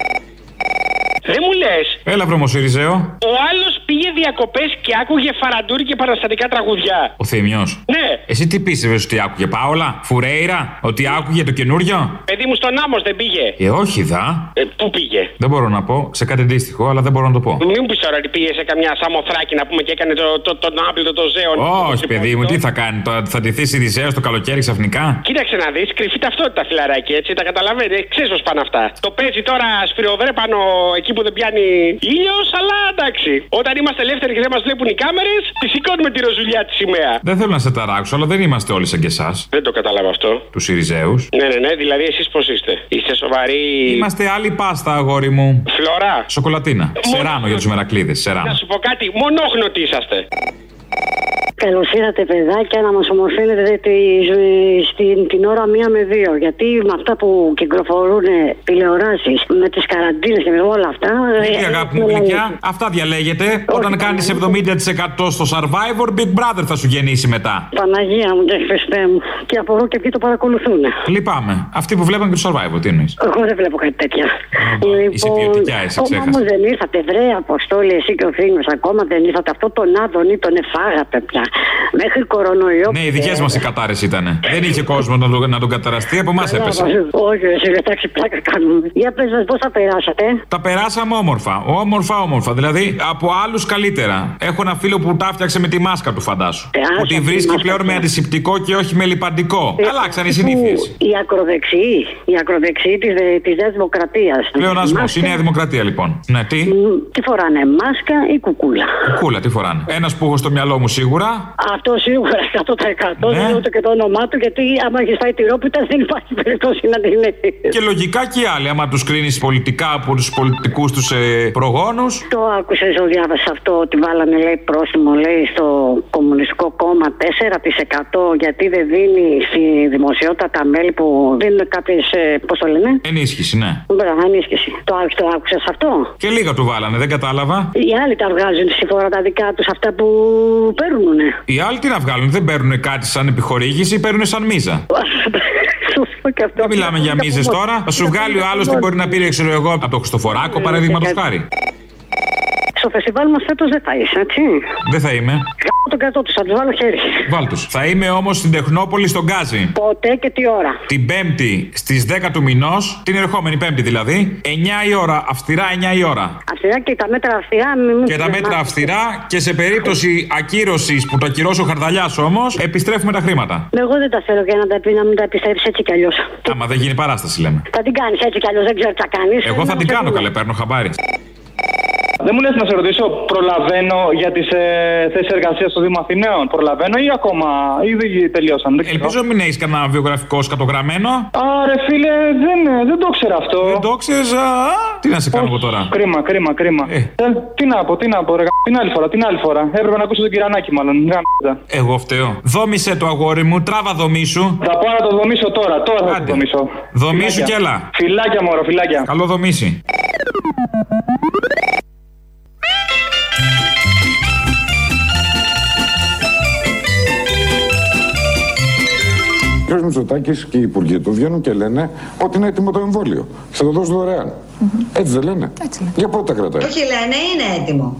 Δεν μου λες. Έλα, βρωμοσύριζεο. Ο άλλος πήγε διακοπές και άκουγε φαραντούρι και παραστατικά τραγουδιά. Ο Θήμιος. Ναι. Εσύ τι πίστευες ότι άκουγε, Πάολα, Φουρέιρα, ότι άκουγε το καινούριο; Παιδί μου στον άμμος δεν πήγε. Ε, όχι, δα. Ε, πού πήγε; Δεν μπορώ να πω, σε κάτι αντίστοιχο, αλλά δεν μπορώ να το πω. Μην μου πεις τώρα ότι πήγε σε καμιά σαμοθράκι να πούμε και έκανε το, το, τον άπλητο το ζέον. Όχι, παιδί μου, τι θα κάνει, το, θα ντυθεί Ιριζέο το καλοκαίρι ξαφνικά; Κοίταξε να δεις, κρυφή ταυτότητα φιλαράκι έτσι, τα καταλαβαίνεις, ξέρεις πώς πάνε αυτά. Το παίζει τώρα σφυριοδρέ πάνω εκεί που δεν πιάνει ήλιος, αλλά εντάξει. Όταν είμαστε ελεύθεροι και δεν μας βλέπουν οι κάμερες, τη σηκώνουμε τη ροζουλιά της σημαία. Δεν θέλω να σε ταράξω, αλλά δεν είμαστε όλοι σαν και εσάς. Δεν το κατάλαβα αυτό. Τους Ιριζέους. Ναι, ναι, ναι, δηλαδή εσείς πώς είστε; Είστε σοβαροί. Είμαστε άλλη πάστα, αγόρι μου. Φλωρά. Σοκολατίνα. Σεράνο για τους μερακλείδες. Σεράνο. Να σου πω κάτι, μονόχνοτοι είσαστε. Καλώ ήρθατε, παιδάκια, να μα ομορφαίνετε στην την ώρα μία με δύο. Γιατί με αυτά που κυκλοφορούν τηλεοράσει, με τι καραντίνε και με όλα αυτά. Τι αγάπη μου, γλυκιά, αυτά διαλέγετε. Όταν κάνει 70% στο survivor, Big Brother θα σου γεννήσει μετά. Παναγία μου και Χριστέ μου. Και από εδώ και εκεί το παρακολουθούν. Λυπάμαι. Αυτοί που βλέπουν και το survivor, τι εννοεί. Εγώ δεν βλέπω κάτι τέτοια. Λοιπόν, είσαι ποιοτικιά, εσύ ξέχασε. Όμω δεν ήρθατε, βρε Αποστόλη, εσύ και ο Θήμιο ακόμα δεν ήρθατε. Αυτό τον Άδων ή τον εφάγατε πια. Μέχρι κορονοϊό. Ναι, οι δικές μας οι κατάρε ήταν. Δεν είχε κόσμο να, τον- να τον καταραστεί, από εμάς έπεσε. Όχι, εσύ εντάξει, πλάκα κάνουμε. Για πες μας, πώς θα περάσατε; Τα περάσαμε όμορφα. Όμορφα, όμορφα. Δηλαδή από άλλους καλύτερα. Έχω ένα φίλο που τα φτιάξε με τη μάσκα του, φαντάσου. άσε Που τη αυτή η βρίσκει μάσκα πλέον με τώρα. αντισηπτικό και όχι με λιπαντικό. Ε, Αλλάξαν οι που συνήθειες. Οι ακροδεξιοί, οι ακροδεξιοί της της Νέα Δημοκρατία. Πλεονασμό. Η Νέα Δημοκρατία λοιπόν. Ναι, τι; Τι φοράνε, μάσκα ή κουκούλα; Κούλα, τι φοράνε; Ένας που έχω στο μυαλό μου σίγουρα. Αυτό σίγουρα 100% Ναι. δεν είναι ούτε και το όνομά του, γιατί άμα έχεις φάει τυρόπιτα δεν υπάρχει περίπτωση να την είναι. Και λογικά και οι άλλοι, άμα τους κρίνεις πολιτικά από τους πολιτικούς τους ε, προγόνους. Το άκουσες, το διάβασα αυτό ότι βάλανε λέει πρόσημο λέει στο Κομμουνιστικό Κόμμα 4% γιατί δεν δίνει στη δημοσιότητα τα μέλη που δίνουν κάποιες. Πώς το λένε; Ενίσχυση, ναι. Μπράβο, ανίσχυση. Το, άκου- το άκουσες αυτό; Και λίγα του βάλανε, δεν κατάλαβα. Οι άλλοι τα βγάζουν στη φορά τα δικά τους αυτά που παίρνουν. Οι άλλοι τι να βγάλουν, δεν παίρνουν κάτι σαν επιχορήγηση, παίρνουν σαν μίζα. Δεν μιλάμε για μίζες τώρα. Θα σου βγάλει ο άλλος τι μπορεί να πήρε, ξέρω εγώ, από το Χριστοφοράκο, παραδείγματος χάρη. Στο φεστιβάλ μας φέτος δεν θα είσαι, έτσι. Δεν θα είμαι. Γάμο τον κρατό τους, θα τους βάλω χέρι. Βάλ τους. Θα είμαι όμως στην Τεχνόπολη στον Γκάζι. Πότε και τι ώρα. Την Πέμπτη στις 10 του μηνός, την ερχόμενη Πέμπτη δηλαδή, 9 η ώρα, αυστηρά 9 η ώρα. Αυστηρά και τα μέτρα αυστηρά. Μην μου Και τα μέτρα αυστηρά και σε περίπτωση ακύρωσης που το ακυρώσει ο Χαρδαλιάς όμως, επιστρέφουμε τα χρήματα. Εγώ δεν τα θέλω για να τα πει να μην τα επιστρέψει έτσι κι αλλιώς. Άμα δεν γίνει παράσταση, λέμε. Θα την κάνεις έτσι κι αλλιώς, δεν ξέρω τι θα κάνεις. Εγώ θα την κάνω καλέ, παίρνω χαμπάρι. Δεν μου λες να σε ρωτήσω, προλαβαίνω για τις ε, θέσεις εργασίας στο Δήμο Αθηναίων; Προλαβαίνω ή ακόμα, ή δεν τελειώσαν. Δεν ξέρω. Ελπίζω μην έχεις κανένα βιογραφικό σκατογραμμένο. Άρε φίλε, δεν, δεν το ξέρω αυτό. Δεν το ξέρεις, α, Τι να σε κάνω εγώ τώρα; Κρίμα, κρίμα, κρίμα. Ε, τι να πω, τι να πω, ρε, γα- την άλλη φορά, την άλλη φορά. Έπρεπε να ακούσω τον κυρανάκι, μάλλον. Γα- Εγώ φταίω. Δόμησε το αγόρι μου, τράβα δομήσου. Θα πάω να το δομήσω τώρα, τώρα θα το δομήσω. Δομήσου Φιλάκια. κι έλα. Φιλάκια, μωρό, φιλάκια. Καλό δομήσει. Ο κ. Μητσοτάκης και οι υπουργοί του βγαίνουν και λένε ότι είναι έτοιμο το εμβόλιο. Θα το δώσουν δωρεάν. Έτσι δεν λένε. Για πότε τα κρατάει; Όχι λένε, είναι έτοιμο.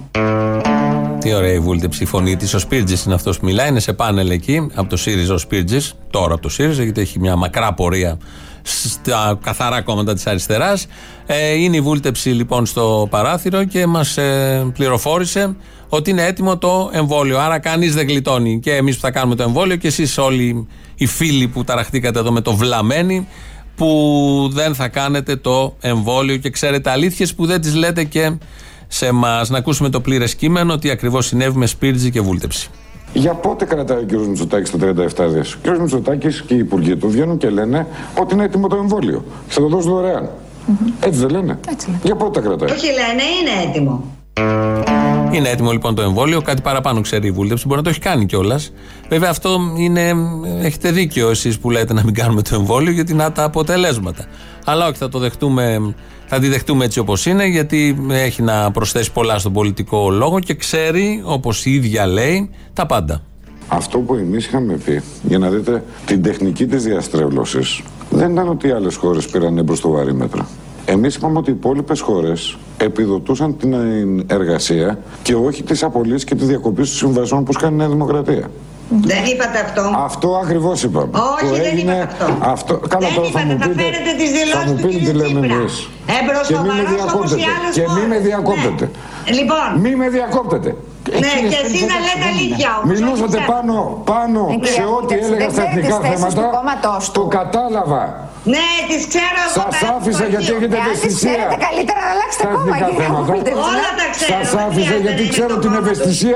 Τι ωραία η βούλτεψη η φωνή τη. Ο Σπίρτζης είναι αυτός που μιλάει. Είναι σε πάνελ εκεί από το ΣΥΡΙΖΑ ο Σπίρτζης. Τώρα από το ΣΥΡΙΖΑ, γιατί έχει μια μακρά πορεία στα καθαρά κόμματα της αριστεράς. Ε, είναι η βούλτεψη λοιπόν στο παράθυρο και μας ε, πληροφόρησε ότι είναι έτοιμο το εμβόλιο. Άρα κανείς δεν γλιτώνει. Και εμείς που θα κάνουμε το εμβόλιο και εσείς όλοι οι φίλοι που ταραχτήκατε εδώ με το βλαμένοι που δεν θα κάνετε το εμβόλιο και ξέρετε αλήθειες που δεν τις λέτε και σε εμά. Να ακούσουμε το πλήρες κείμενο τι ακριβώς συνέβη με Σπίρτζη και βούλτεψη. Για πότε κρατάει ο κ. Μητσοτάκης τα 37 δις; Ο κ. Μητσοτάκης και οι υπουργοί του βγαίνουν και λένε ότι είναι έτοιμο το εμβόλιο. Θα το δώσουν δωρεάν. Έτσι δεν λένε; Για πότε τα κρατάει; Όχι λένε, είναι έτοιμο. Είναι έτοιμο λοιπόν το εμβόλιο, κάτι παραπάνω ξέρει η βούλτεψη, μπορεί να το έχει κάνει κιόλας. Βέβαια αυτό είναι. Έχετε δίκιο εσείς που λέτε να μην κάνουμε το εμβόλιο, γιατί να τα αποτελέσματα. Αλλά όχι, θα το δεχτούμε, θα τη δεχτούμε έτσι όπως είναι, γιατί έχει να προσθέσει πολλά στον πολιτικό λόγο και ξέρει, όπως η ίδια λέει, τα πάντα. Αυτό που εμείς είχαμε πει, για να δείτε την τεχνική της διαστρέβλωσης, δεν ήταν ότι οι άλλες χώρες πήραν εμπροστοβαρή μέτρα. Εμείς είπαμε ότι οι υπόλοιπες χώρες επιδοτούσαν την εργασία και όχι τις απολύσεις και τη διακοπή των συμβασιών που κάνει η Νέα Δημοκρατία. Δεν είπατε αυτό. Αυτό ακριβώς είπαμε. Όχι, Που δεν έγινε είπατε αυτό. αυτό. Καλά, Δεν τώρα θα είπατε, μου θα πείτε. φέρετε τις δηλώσεις θα μου του πείτε κύριου τι λέμε Τσίπρα. εμείς. Εμπρός Και μη με σοβαρός όπως οι διακόπτετε. άλλες Και μη με χώρες. διακόπτετε. Λοιπόν. Μη με διακόπτετε. Ναι, και εσύ να λέτε αλήθεια όμως. Μιλούσατε όχι πάνω, πάνω Ναι, σε κύριε, ό,τι δεν έλεγα στα ξέρετε εθνικά τις θέσεις θέματα. του κόμματός Το κατάλαβα. Ναι, τις ξέρω εγώ. Σας τα άφησα γιατί έχω έχετε Εάν τις ευαισθησία. ξέρετε καλύτερα να αλλάξετε Στα κόμμα, εθνικά κύριε θέματα. Βούλτεψη. Όλα τα ξέρω. Σας δεν άφησα χρειάζεται γιατί να ξέρω είναι την το κόμμα. ευαισθησία.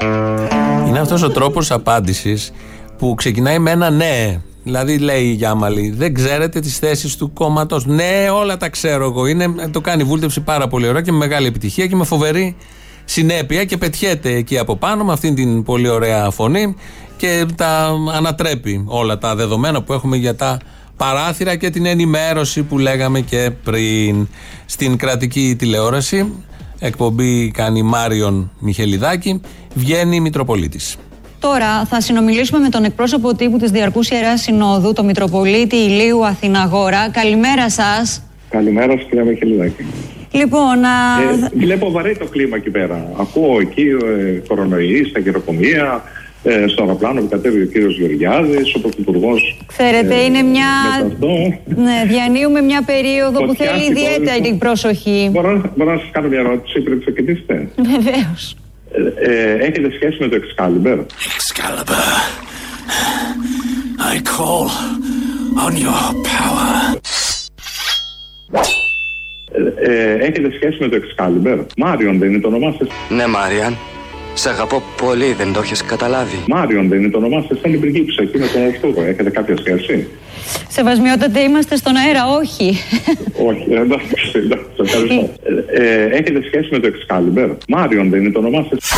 Είναι αυτός ο τρόπος απάντησης που ξεκινάει με ένα ναι. Δηλαδή λέει η Γιάμαλη, δεν ξέρετε τις θέσεις του κόμματος. Ναι, όλα τα ξέρω εγώ. Είναι, το κάνει η βούλτεψη πάρα πολύ ωραία και με μεγάλη επιτυχία και με φοβερή συνέπεια και πετιέται εκεί από πάνω με αυτήν την πολύ ωραία φωνή και τα ανατρέπει όλα τα δεδομένα που έχουμε για τα παράθυρα και την ενημέρωση που λέγαμε και πριν στην κρατική τηλεόραση. Εκπομπή κάνει Μάριον Μιχελιδάκη. Βγαίνει η Μητροπολίτης. Τώρα θα συνομιλήσουμε με τον εκπρόσωπο τύπου της Διαρκούς Ιεράς Συνόδου, τον Μητροπολίτη Ηλίου Αθηναγόρα. Καλημέρα σας. Καλημέρα σας κυρία Μιχελιδάκη. Λοιπόν, α, Ε, βλέπω βαρύ το κλίμα εκεί πέρα. Ακούω εκεί ε, κορονοϊοί στα γεροκομεία, ε, στο αεροπλάνο που κατέβηκε ο κύριος Γεωργιάδης, ο πρωθυπουργός. Ξέρετε, είναι μια. Μετά αυτό. Ναι, διανύουμε μια περίοδο που Φωτιά θέλει στην πόλη ιδιαίτερη του. προσοχή. Μπορώ, να- μπορώ να σας κάνω μια ερώτηση πριν ξεκινήσετε. Βεβαίως. Ε, ε, έχετε σχέση με το Excalibur; Excalibur, I call on your power. Ε, ε, έχετε σχέση με το Excalibur; Μάριον δεν είναι το όνομά σας. Ναι, Μάριαν. Σε αγαπώ πολύ, δεν το έχεις καταλάβει. Μάριον δεν είναι το όνομά σας. Θέλει πριγκίψα εκεί με τον Ορθούδο. Έχετε κάποια σχέση; Σεβασμιότατε, είμαστε στον αέρα, όχι. Όχι, ε, εντάξει, εντάξει, ευχαριστώ. Ε, ε, έχετε σχέση με το Excalibur; Μάριον δεν είναι το όνομά σας.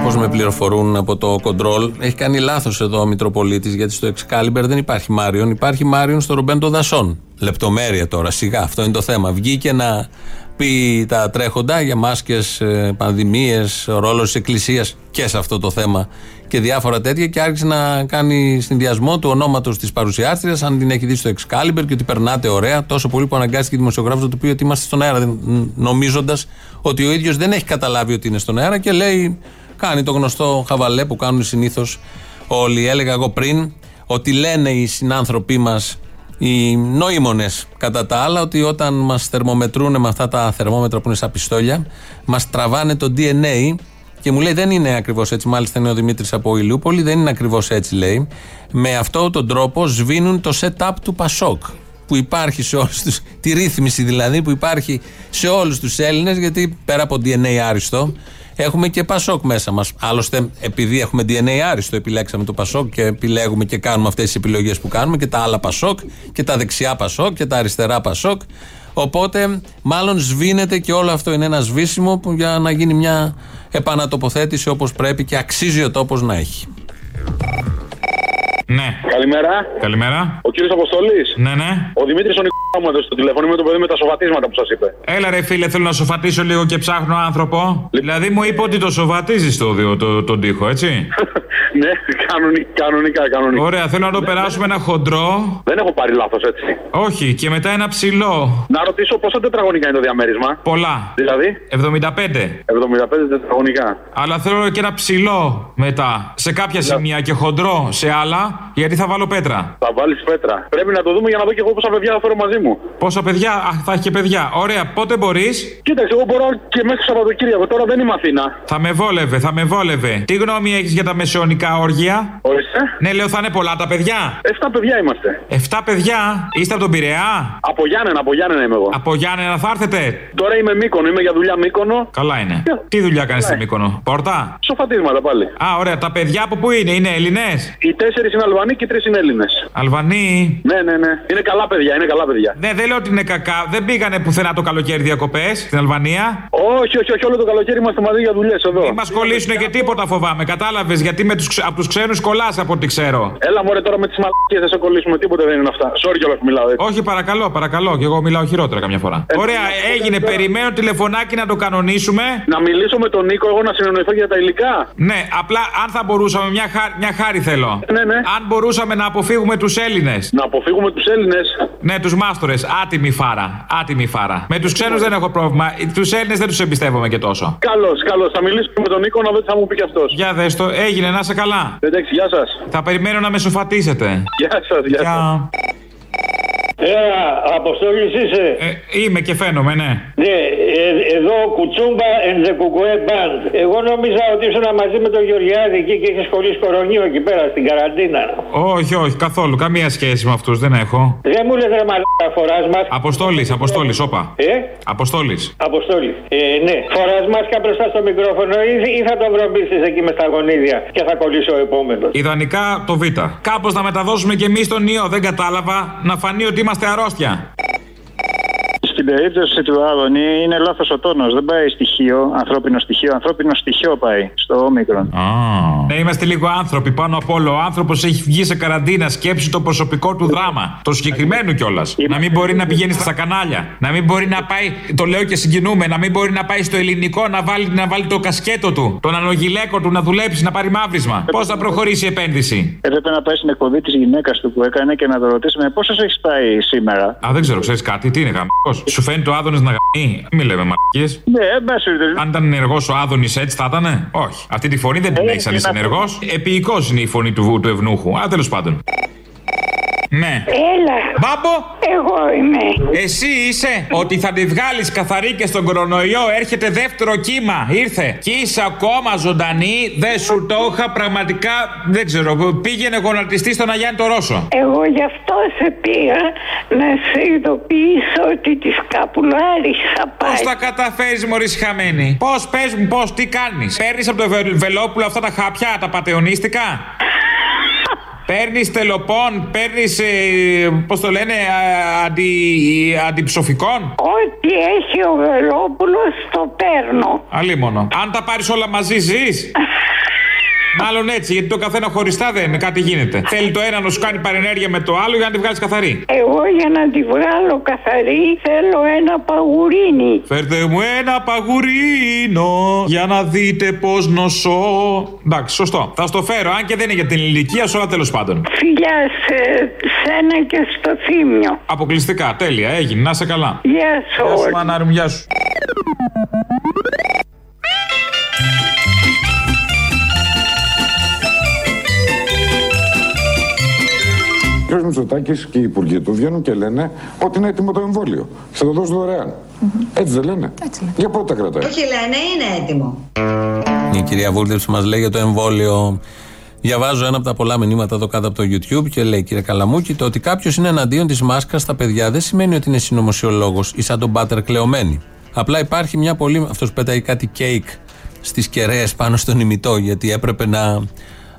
Όπω με πληροφορούν από το κοντρόλ, έχει κάνει λάθος εδώ ο Μητροπολίτης γιατί στο Excalibur δεν υπάρχει Μάριον. Υπάρχει Μάριον στο Ρομπέν των Δασών. Λεπτομέρεια τώρα, σιγά, αυτό είναι το θέμα. Βγήκε να πει τα τρέχοντα για μάσκες, πανδημίες, ο ρόλος της Εκκλησίας και σε αυτό το θέμα και διάφορα τέτοια και άρχισε να κάνει συνδυασμό του ονόματος της παρουσιάστριας, αν την έχει δει στο Excalibur και ότι περνάτε ωραία, τόσο πολύ που αναγκάστηκε η δημοσιογράφος να του πει ότι είμαστε στον αέρα, νομίζοντας ότι ο ίδιος δεν έχει καταλάβει ότι είναι στον αέρα και λέει Κάνει το γνωστό χαβαλέ που κάνουν συνήθως όλοι. Έλεγα εγώ πριν ότι λένε οι συνάνθρωποι μας, οι νοήμονε κατά τα άλλα, ότι όταν μας θερμομετρούν με αυτά τα θερμόμετρα που είναι σαν πιστόλια, μας τραβάνε το DNA και μου λέει δεν είναι ακριβώς έτσι. Μάλιστα είναι ο Δημήτρης από Ηλιούπολη, δεν είναι ακριβώς έτσι λέει. Με αυτόν τον τρόπο σβήνουν το setup του Πασόκ που υπάρχει σε όλους τους, τη ρύθμιση δηλαδή που υπάρχει σε όλους τους Έλληνες γιατί πέρα από DNA άριστο έχουμε και Πασόκ μέσα μας. Άλλωστε επειδή έχουμε DNA άριστο επιλέξαμε το Πασόκ και επιλέγουμε και κάνουμε αυτές τις επιλογές που κάνουμε και τα άλλα Πασόκ και τα δεξιά Πασόκ και τα αριστερά Πασόκ. Οπότε μάλλον σβήνεται και όλο αυτό. Είναι ένα σβήσιμο που για να γίνει μια επανατοποθέτηση όπως πρέπει και αξίζει ο τόπος να έχει Ναι. Καλημέρα. Καλημέρα. Ο κύριος Αποστολή. Ναι, ναι. Ο Δημήτρης ο Νικόλα μου έδωσε το τηλέφωνο με το παιδί με τα σοβατίσματα που σας είπε. Έλα ρε φίλε, θέλω να σοφατίσω λίγο και ψάχνω άνθρωπο. Δηλαδή μου είπε ότι το σοβατίζει το, το, το, τον τοίχο, έτσι. ναι, κανονικά, κανονικά, κανονικά. Ωραία, θέλω να το περάσουμε ένα χοντρό. Δεν έχω πάρει λάθος έτσι. Όχι, και μετά ένα ψηλό. Να ρωτήσω πόσα τετραγωνικά είναι το διαμέρισμα. Πολλά. Δηλαδή; 75. 75 τετραγωνικά. Αλλά θέλω και ένα ψηλό μετά. Σε κάποια σημεία και χοντρό σε άλλα, γιατί θα βάλω πέτρα; Θα βάλεις πέτρα. Πρέπει να το δούμε για να δω και εγώ πόσα παιδιά θα φέρω μαζί μου. Πόσα παιδιά, α, θα έχει και παιδιά. Ωραία, πότε μπορείς; Κοίταξε, εγώ μπορώ και μέσα στο Σαββατοκύριακο. Τώρα δεν είμαι Αθήνα. Θα με βόλευε, θα με βόλευε. Τι γνώμη έχεις για τα μεσαιωνικά όργια; Ορίστε. Ναι, λέω θα είναι πολλά τα παιδιά. Εφτά παιδιά είμαστε. Εφτά παιδιά; Είστε από τον Πειραιά; Από Γιάννενα, από Γιάννενα είμαι εγώ. Από Γιάννενα θα έρθετε; Τώρα είμαι Μύκονο, είμαι για δουλειά Μύκονο. Καλά είναι. Τι δουλειά κάνεις στη Μύκονο; Πόρτα; Σοφατίσματα πάλι. Α, ωραία. Τα παιδιά από πού είναι, είναι Έλληνες; Οι τέσσερις είναι Αλβανοί και οι τρεις είναι Έλληνες. Αλβανοί. Ναι, ναι, ναι. Είναι καλά παιδιά, είναι καλά παιδιά. Ναι, δεν λέω ότι είναι κακά. Δεν πήγανε πουθενά το καλοκαίρι διακοπές στην Αλβανία. Όχι, όχι, όχι, όλο το καλοκαίρι είμαστε μαζί για δουλειές εδώ. Μην μας κολλήσουν και τίποτα φοβάμαι. Κατάλαβες γιατί με τους, ξε- από τους ξένους κολλάς από ό,τι ξέρω. Έλα μωρέ τώρα με τις μαλακίες δεν σε κολλήσουμε, τίποτα δεν είναι αυτά. Sorry κιόλας που μιλάω έτσι. Όχι, παρακαλώ, παρακαλώ. Και εγώ μιλάω χειρότερα καμιά φορά. Ωραία, έγινε. Περιμένω τηλεφωνάκι να το κανονίσουμε. Να μιλήσω με τον Νίκο, εγώ να συνεννοηθώ για τα υλικά. Ναι, απλά αν θα μπορούσαμε, μια, χά- μια χάρη θέλω. Ναι, ναι. Αν μπορούσαμε να αποφύγουμε τους Έλληνες. Να αποφύγουμε τους Έλληνες. Ναι, τους μάστορες. Άτιμη φάρα. Άτιμη φάρα. Με τους ξένους δεν έχω πρόβλημα. Τους Έλληνες δεν τους εμπιστεύομαι και τόσο. Καλώς, καλώς. Θα μιλήσω με τον Νίκο να δω τι θα μου πει κι αυτός. Για δες το, έγινε, να σε καλά. Εντάξει, γεια σας. Θα περιμένω να με σοφατίσετε. Γεια σας, γεια Γεια. Έλα, Αποστόλης είσαι. Ε, είμαι και φαίνομαι, ναι. Ναι, ε- εδώ κουτσούμπα and the κουκουέ band. Εγώ νόμιζα ότι ήσουν μαζί με τον Γεωργιάδη εκεί και είχε κολλήσει κορονίο εκεί πέρα στην καραντίνα. Όχι, όχι, καθόλου. Καμία σχέση με αυτούς δεν έχω. Δεν μου λες ρε μαλάκα φοράς μας. Αποστόλης, Αποστόλης, όπα. Ε, Αποστόλης. Αποστόλης. Ε, ναι. Φοράς μάσκα μπροστά στο μικρόφωνο ή, ή θα τον βρομπίσεις εκεί μες στα γονίδια και θα κολλήσει ο επόμενος. Ιδανικά το Β. Κάπως να μεταδώσουμε και εμείς τον ιό, δεν κατάλαβα. Να φανεί ότι είμαστε αρρώστια. Στην περίπτωση του Άδωνη είναι λάθος ο τόνος. Δεν πάει στοιχείο, ανθρώπινο στοιχείο. Ανθρώπινο στοιχείο πάει στο όμικρον. Ναι, είμαστε λίγο άνθρωποι πάνω απ' όλο. Ο άνθρωπος έχει βγει σε καραντίνα. Σκέψει το προσωπικό του δράμα. Το συγκεκριμένο κιόλας. Να μην μπορεί να πηγαίνει στα κανάλια. Να μην μπορεί να πάει. Το λέω και συγκινούμε. Να μην μπορεί να πάει στο ελληνικό να βάλει, να βάλει το κασκέτο του. Τον ανογιλέκο του να δουλέψει, να πάρει μαύρισμα. Πώς θα προχωρήσει η επένδυση; Έπρεπε να πάει στην εκπομπή της γυναίκας του που έκανε και να το ρωτήσουμε πόσος έχεις πάει σήμερα; Α, δεν ξέρω, ξέρεις κάτι. Τι είναι γαμπικό. Σου φαίνεται ο Άδωνης να γαμεί; Μην λέμε μαρκίε. Ναι, εν πάση περιπτώσει. Αν ήταν ενεργός ο Άδωνης έτσι θα ήταν. Όχι. Αυτή τη φωνή δεν την Ε, έχεις αν είναι είσαι αυτό. ενεργός. Επίοικος είναι η φωνή του, του ευνούχου. Α, τέλος πάντων. Ναι. Έλα. Μπάμπο! Εγώ είμαι. Εσύ είσαι ότι θα τη βγάλεις καθαρή και στον κορονοϊό. Έρχεται δεύτερο κύμα. Ήρθε. Και είσαι ακόμα ζωντανή. Δεν σου το είχα πραγματικά. Δεν ξέρω. Πήγαινε γονατιστής στον Αγιάννη το Ρώσο. Εγώ γι' αυτό σε πήγα να σε ειδοποιήσω ότι τη σκαπουλάρισα Πώς πάει. τα καταφέρεις, Μωρή χαμένη. Πώς πες μου, πώς, τι κάνεις; Παίρνεις από το Βε- Βελόπουλο αυτά τα χάπια, τα πατεωνίστικα. Παίρνεις τελοπών, παίρνεις. Ε, Πώς το λένε, α, αντι, αντιψοφικών; Ό,τι έχει ο Βελόπουλος το παίρνω. Αλίμονο. Αν τα πάρεις όλα μαζί, ζεις. Μάλλον έτσι, γιατί το καθένα χωριστά δεν είναι, κάτι γίνεται. Θέλει το ένα να σου κάνει παρενέργεια με το άλλο για να τη βγάλεις καθαρή. Εγώ για να τη βγάλω καθαρή θέλω ένα παγουρίνι. Φέρτε μου ένα παγουρίνο για να δείτε πώς νοσώ. Εντάξει, σωστό. Θα στο φέρω, αν και δεν είναι για την ηλικία σου, αλλά τέλος πάντων. Φιλιά σε σένα και στο θύμιο. Αποκλειστικά, τέλεια, έγινε, να είσαι καλά. Γεια σου. Γεια σου, όλοι. μανάρι μου, γεια σου. Κ. Μητσοτάκης και οι υπουργοί του βγαίνουν και λένε ότι είναι έτοιμο το εμβόλιο. Θα το δώσουν δωρεάν. Έτσι δεν λένε. Για πότε τα κρατάει; Όχι λένε, είναι έτοιμο. Η κυρία Βούλτεψη μας λέει για το εμβόλιο. Διαβάζω ένα από τα πολλά μηνύματα εδώ κάτω από το YouTube και λέει κύριε Καλαμούκη το ότι κάποιος είναι εναντίον της μάσκας στα παιδιά δεν σημαίνει ότι είναι συνωμοσιολόγος ή σαν τον Πάτερ κλεωμένη. Απλά υπάρχει μια πολύ. Αυτός πέταγε κάτι κέικ στις κεραίες πάνω στον ημιτό γιατί έπρεπε να.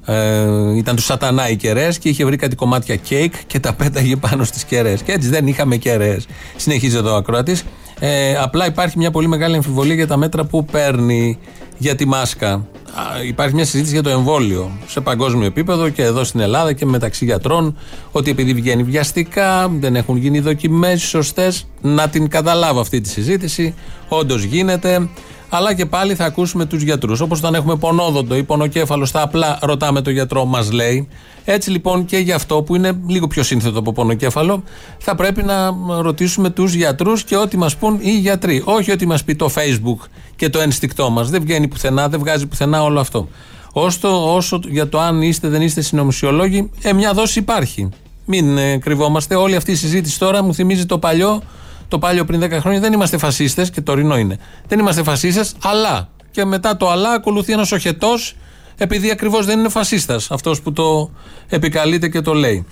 Ε, ήταν τους σατανά οι κεραίες και είχε βρει κάτι κομμάτια κέικ και τα πέταγε πάνω στις κεραίες. Και έτσι δεν είχαμε κεραίες. Συνεχίζει εδώ ο ακροατής. Ε, απλά υπάρχει μια πολύ μεγάλη αμφιβολία για τα μέτρα που παίρνει για τη μάσκα. Α, Υπάρχει μια συζήτηση για το εμβόλιο σε παγκόσμιο επίπεδο και εδώ στην Ελλάδα και μεταξύ γιατρών ότι επειδή βγαίνει βιαστικά, δεν έχουν γίνει δοκιμές σωστές. Να την καταλάβω αυτή τη συζήτηση. Όντως γίνεται. Αλλά και πάλι θα ακούσουμε τους γιατρούς. Όπως όταν έχουμε πονόδοντο ή πονοκέφαλο, θα απλά ρωτάμε τον γιατρό, μας λέει. Έτσι λοιπόν και για αυτό που είναι λίγο πιο σύνθετο από πονοκέφαλο, θα πρέπει να ρωτήσουμε τους γιατρούς και ό,τι μας πούν οι γιατροί. Όχι ό,τι μας πει το Facebook και το ένστικτό μας. Δεν βγαίνει πουθενά, δεν βγάζει πουθενά όλο αυτό. Όσο, όσο για το αν είστε δεν είστε συνωμοσιολόγοι, ε, μια δόση υπάρχει. Μην ε, κρυβόμαστε. Όλη αυτή η συζήτηση τώρα μου θυμίζει το παλιό το πάλιο πριν 10 χρόνια δεν είμαστε φασίστες και τωρινό είναι. Δεν είμαστε φασίστες, αλλά. Και μετά το αλλά ακολουθεί ένας οχετός, επειδή ακριβώς δεν είναι φασίστας. Αυτός που το επικαλείται και το λέει.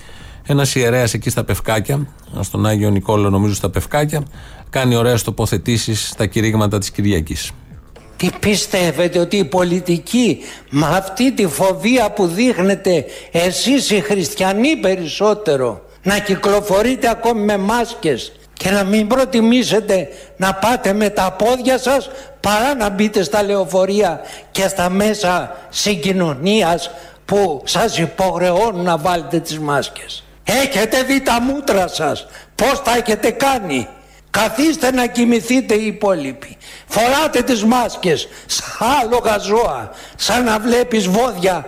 Ένας ιερέας εκεί στα Πευκάκια, στον Άγιο Νικόλο, νομίζω στα Πευκάκια, κάνει ωραίες τοποθετήσεις στα κηρύγματα της Κυριακής. Τι πιστεύετε ότι η πολιτική με αυτή τη φοβία που δείχνετε εσείς οι χριστιανοί περισσότερο να κυκλοφορείτε ακόμη με μάσκες; Και να μην προτιμήσετε να πάτε με τα πόδια σας παρά να μπείτε στα λεωφορεία και στα μέσα συγκοινωνίας που σας υποχρεώνουν να βάλετε τις μάσκες. Έχετε δει τα μούτρα σας, πώς τα έχετε κάνει. Καθίστε να κοιμηθείτε οι υπόλοιποι. Φοράτε τις μάσκες σαν άλογα ζώα, σαν να βλέπεις βόδια.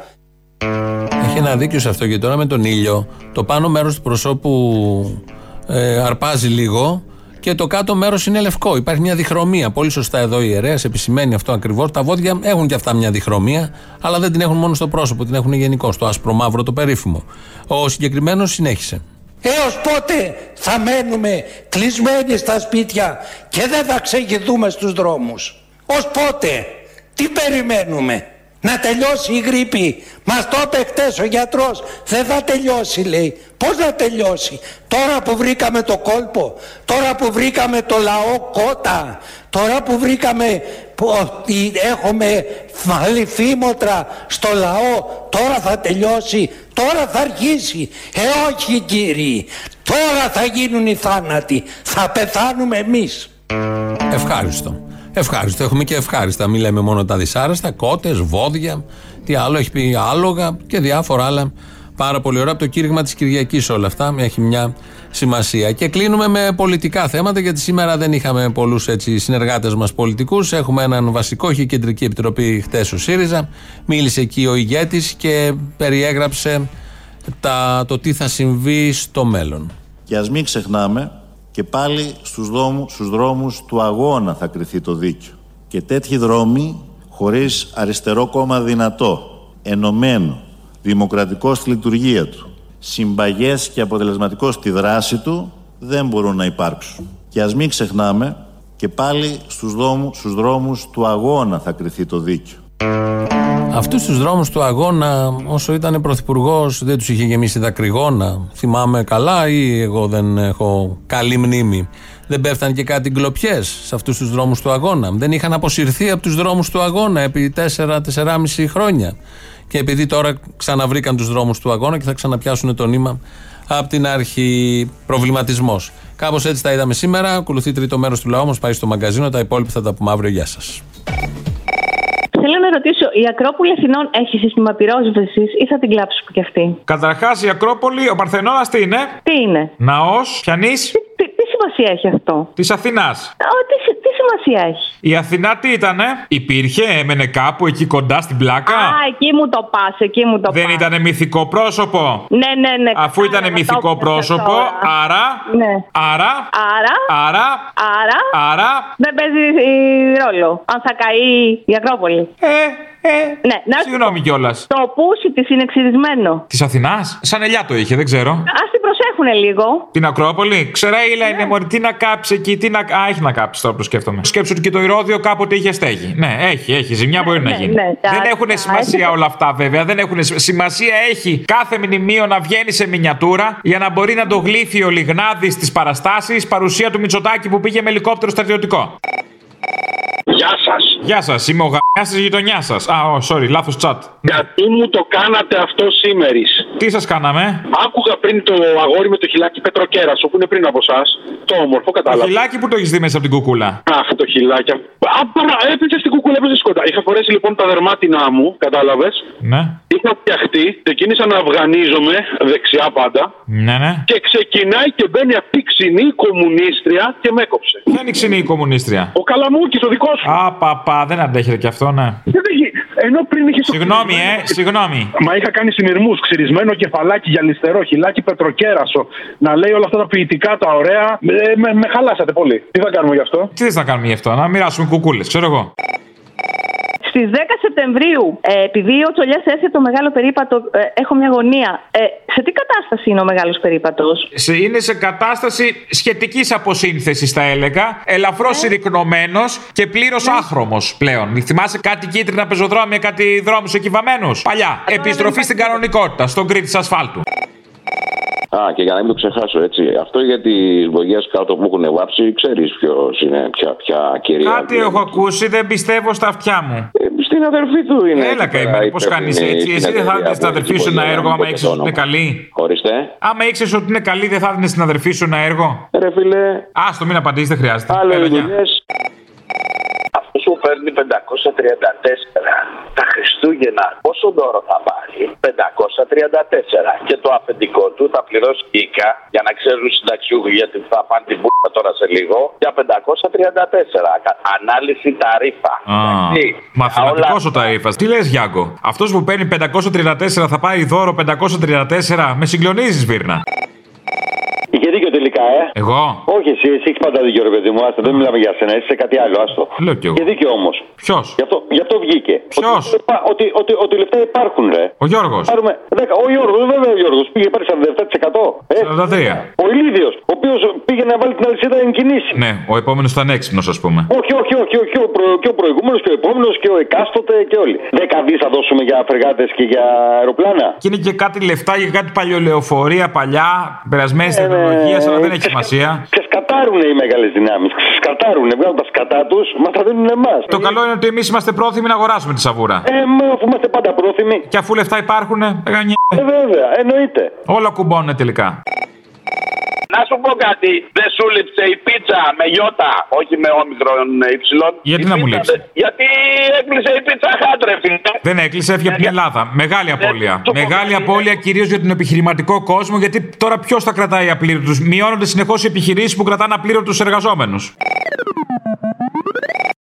Έχει ένα δίκιο σε αυτό γιατί τώρα με τον ήλιο το πάνω μέρος του προσώπου ε, αρπάζει λίγο και το κάτω μέρος είναι λευκό. Υπάρχει μια διχρωμία. Πολύ σωστά εδώ η ιερέα επισημαίνει αυτό ακριβώς. Τα βόδια έχουν και αυτά μια διχρωμία, αλλά δεν την έχουν μόνο στο πρόσωπο, την έχουν γενικώ. Το άσπρο μαύρο, το περίφημο. Ο συγκεκριμένος συνέχισε. Έως πότε θα μένουμε κλεισμένοι στα σπίτια και δεν θα ξεγηθούμε στους δρόμους; Ως πότε; Τι περιμένουμε; Να τελειώσει η γρήπη. Μας το είπε χτες ο γιατρός. Δεν θα τελειώσει λέει. Πώς να τελειώσει; Τώρα που βρήκαμε το κόλπο. Τώρα που βρήκαμε το λαό κότα. Τώρα που βρήκαμε που ότι έχουμε βάλει φήμοτρα στο λαό. Τώρα θα τελειώσει. Τώρα θα αρχίσει. Ε όχι κύριοι. Τώρα θα γίνουν οι θάνατοι. Θα πεθάνουμε εμείς. Ευχάριστο. Ευχάριστο. Έχουμε και ευχάριστα. Μην λέμε μόνο τα δυσάρεστα. Κότες, βόδια, τι άλλο έχει πει, άλογα και διάφορα άλλα. Πάρα πολύ ωραία από το κήρυγμα της Κυριακής όλα αυτά. Έχει μια σημασία. Και κλείνουμε με πολιτικά θέματα, γιατί σήμερα δεν είχαμε πολλούς συνεργάτες μας πολιτικούς. Έχουμε έναν βασικό, έχει κεντρική επιτροπή χτες ο ΣΥΡΙΖΑ. Μίλησε εκεί ο ηγέτης και περιέγραψε τα, το τι θα συμβεί στο μέλλον. Και ας μην ξεχνάμε Και πάλι στους, δρόμους, στους δρόμους του αγώνα θα κριθεί το δίκιο. Και τέτοιοι δρόμοι, χωρίς αριστερό κόμμα δυνατό, ενωμένο, δημοκρατικό στη λειτουργία του, συμπαγές και αποτελεσματικό στη δράση του, δεν μπορούν να υπάρξουν. Και ας μην ξεχνάμε, και πάλι στους δρόμους, στους δρόμους του αγώνα θα κριθεί το δίκιο. Αυτούς τους δρόμους του αγώνα, όσο ήταν πρωθυπουργός, δεν τους είχε γεμίσει δακρυγόνα. Θυμάμαι καλά, ή εγώ δεν έχω καλή μνήμη. Δεν πέφτανε και κάτι γκλοπιές σε αυτούς τους δρόμους του αγώνα. Δεν είχαν αποσυρθεί από τους δρόμους του αγώνα επί 4-4,5 χρόνια. Και επειδή τώρα ξαναβρήκαν τους δρόμους του αγώνα και θα ξαναπιάσουν το νήμα από την αρχή. Προβληματισμός. Κάπως έτσι τα είδαμε σήμερα. Ακολουθεί τρίτο μέρος του λαού μας, πάει στο μαγκαζίνο. Τα υπόλοιπα θα τα πούμε αύριο. Γεια σας. Θέλω να ρωτήσω, η Ακρόπολη Αθηνών έχει σύστημα πυρόσβεσης ή θα την κλάψουμε κι αυτή; Καταρχάς η Ακρόπολη, ο Παρθενώνας τι είναι; Τι είναι; Ναός, πιανής; Τι, τι σημασία έχει αυτό; Της Αθηνάς. τι, τι σημασία έχει; Η Αθηνά τι ήτανε, υπήρχε, έμενε κάπου εκεί κοντά στην πλάκα; Α, εκεί μου το πας, εκεί μου το Δεν ήταν μυθικό πρόσωπο; Ναι, ναι, ναι. Αφού ήταν μυθικό πρόσωπο, άρα. Ναι. Άρα. Άρα. Άρα. Άρα. Άρα. Δεν παίζει ρόλο αν θα καεί η Ακρόπολη. Ε, ε. Ναι, να Συγγνώμη κιόλας. Το πούσι της είναι ξυρισμένο. Της Αθηνάς; Σαν ελιά το είχε, δεν ξέρω. Α την προσέχουνε λίγο. Την Ακρόπολη; Ξεραίλα είναι μωρή. Τι να κάψει εκεί, τι να. Α, έχει να κάψει τώρα που το σκέφτομαι. Σκέψω ότι και το ηρόδιο κάποτε είχε στέγη. Ναι, έχει, έχει. Ζημιά μπορεί να ναι, γίνει. ναι, τα- δεν έχουν τα- σημασία έχει- όλα αυτά βέβαια. Δεν έχουν σ- σημασία έχει κάθε μνημείο να βγαίνει σε μινιατούρα για να μπορεί να το γλύφει ο Λιγνάδης στις παραστάσεις παρουσία του Μητσοτάκη που πήγε με ελικόπτερο στρατιωτικό. Γεια σας. Γεια σας, είμαι ο γαμιάς της γειτονιάς σας. Α, oh, sorry, λάθος chat. Γιατί μου το κάνατε αυτό σήμερα. Τι σας κάναμε, Άκουγα πριν το αγόρι με το χιλάκι Πετροκέρασο που είναι πριν από εσά. Το όμορφο, Το κατάλαβα. χιλάκι που το έχεις δει μέσα από την κουκούλα. Αχ, το χιλάκι. Α, παρα, έπαιζε στην κουκούλα, έπαιζε σκοτά. Είχα φορέσει λοιπόν τα δερμάτινά μου, κατάλαβες. Ναι. Είχα φτιαχτεί, ξεκίνησα να αυγανίζομαι δεξιά πάντα. Ναι, ναι. Και ξεκινάει και μπαίνει αυτή η ξινή κομμουνίστρια και με έκοψε. Ποια είναι η ξινή κομμουνίστρια. Ο Καλαμούκης, ο δικός σου. Α, παπά, δεν αντέχετε κι αυτό, ναι. Δεν έχει- Ενώ πριν είχες. Συγγνώμη, ε, συγγνώμη. Μα είχα κάνει συνειρμούς, ξυρισμένο κεφαλάκι γυαλιστερό, χιλάκι πετροκέρασο. Να λέει όλα αυτά τα ποιητικά τα ωραία. Ε, με, με χαλάσατε πολύ. Τι θα κάνουμε γι' αυτό; Τι θες να κάνουμε γι' αυτό, να μοιράσουμε κουκούλες, ξέρω εγώ. Στις 10 Σεπτεμβρίου, ε, επειδή ο Τσολιάς έθεσε το μεγάλο περίπατο, ε, έχω μια γωνία. Ε, σε τι κατάσταση είναι ο μεγάλος περίπατος; Σε, είναι σε κατάσταση σχετικής αποσύνθεσης, θα έλεγα. Ελαφρώς συρρυκνωμένος και πλήρως άχρωμος πλέον. Θυμάσαι κάτι κίτρινα πεζοδρόμια, κάτι δρόμους εκεί βαμμένους; Παλιά. Επιστροφή στην κανονικότητα, στον γκρι της ασφάλτου. Α, και για να μην το ξεχάσω έτσι. Αυτό για τι βογιέ κάτω που έχουν βάψει, ξέρεις ποιος είναι, ποια, ποια κυρία. Κάτι έχω ακούσει, δεν πιστεύω στα αυτιά μου. Ε, Στην αδερφή του είναι. Έλα, καημένη, πώς κάνεις έτσι. Εσύ δεν θα έδινε στην αδερφή σου ένα έργο άμα ήξερε ότι είναι καλή. Χωριστέ. Άμα ήξερε ότι είναι καλή, δεν θα έδινε στην αδερφή σου ένα έργο. Ρε φίλε. Άστο, μην απαντήσεις, δεν χρειάζεται. Άλλο Έλα, οι γεια. δουλειές. Αυτό που παίρνει 534 τα Χριστούγεννα, πόσο δώρο θα πάρει, 534. Και το αφεντικό του θα πληρώσει οίκα για να ξέρουν οι συνταξιούχοι γιατί θα πάνε την πούτα τώρα σε λίγο για 534. Κα- Ανάλυση ταρήφα. Α, Εντάξει. μαθηματικός ο ταρήφα. Τι λες, Γιάνκο. Αυτός που παίρνει 534 θα πάρει δώρο 534. Με συγκλονίζεις, Βίρνα. Είχε δίκιο τελικά, ε. Εγώ; Όχι, εσύ, εσύ έχεις πάντα δίκιο, ρε παιδί μου. Άστο, δεν μιλάμε για σένα, είσαι σε κάτι άλλο, άστο. Λέω κι εγώ. Είχε δίκιο όμως. Ποιος; Γι' αυτό, γι αυτό βγήκε. Ποιος; Ότι, ότι, ότι, ότι λεφτά υπάρχουν, ρε. Ο Γιώργος. Πάρουμε 10. Ο Γιώργος, βέβαια ο Γιώργος πήγε πάρει 47%. Ε. 43. Ο Ηλίδιος, ο οποίος πήγε να βάλει την αλυσίδα εν κινήσει. Ναι, ο επόμενος ήταν έξυπνος, ας πούμε. Όχι, όχι, όχι, όχι. Ο, προ, και ο προηγούμενος και ο επόμενος και ο εκάστοτε και όλοι. 10 δις θα δώσουμε για φρεγάτε και για αεροπλάνα. Και είναι και κάτι λεφτά για κάτι παλιολεοφορία παλιά, περασμένη τεχνολογίας, αλλά δεν έχει σημασία. Ξεσκατάρουν οι μεγάλες δυνάμεις. Ξεσκατάρουν, βγάζουν τα σκατά τους, μα τα δίνουν εμάς. Το καλό είναι ότι εμείς είμαστε πρόθυμοι να αγοράσουμε τη σαβούρα. Ε, μα αφού είμαστε πάντα πρόθυμοι. Και αφού λεφτά υπάρχουν, Ε, βέβαια, εννοείται. Όλα κουμπώνουν τελικά. Να σου πω κάτι, δεν σου λείψε η πίτσα με γιώτα, όχι με όμικρον υψηλών. Γιατί Η να μου πίτσα λείψει; δεν- Γιατί έκλεισε η πίτσα χάτρε, φίλε. Δεν έκλεισε, έφυγε από την Ελλάδα. Μεγάλη απώλεια. Μεγάλη απώλεια κυρίως για τον επιχειρηματικό κόσμο, γιατί τώρα ποιος θα κρατάει απλήρωτους; Μειώνονται συνεχώς οι επιχειρήσεις που κρατάνε απλήρωτους εργαζόμενους.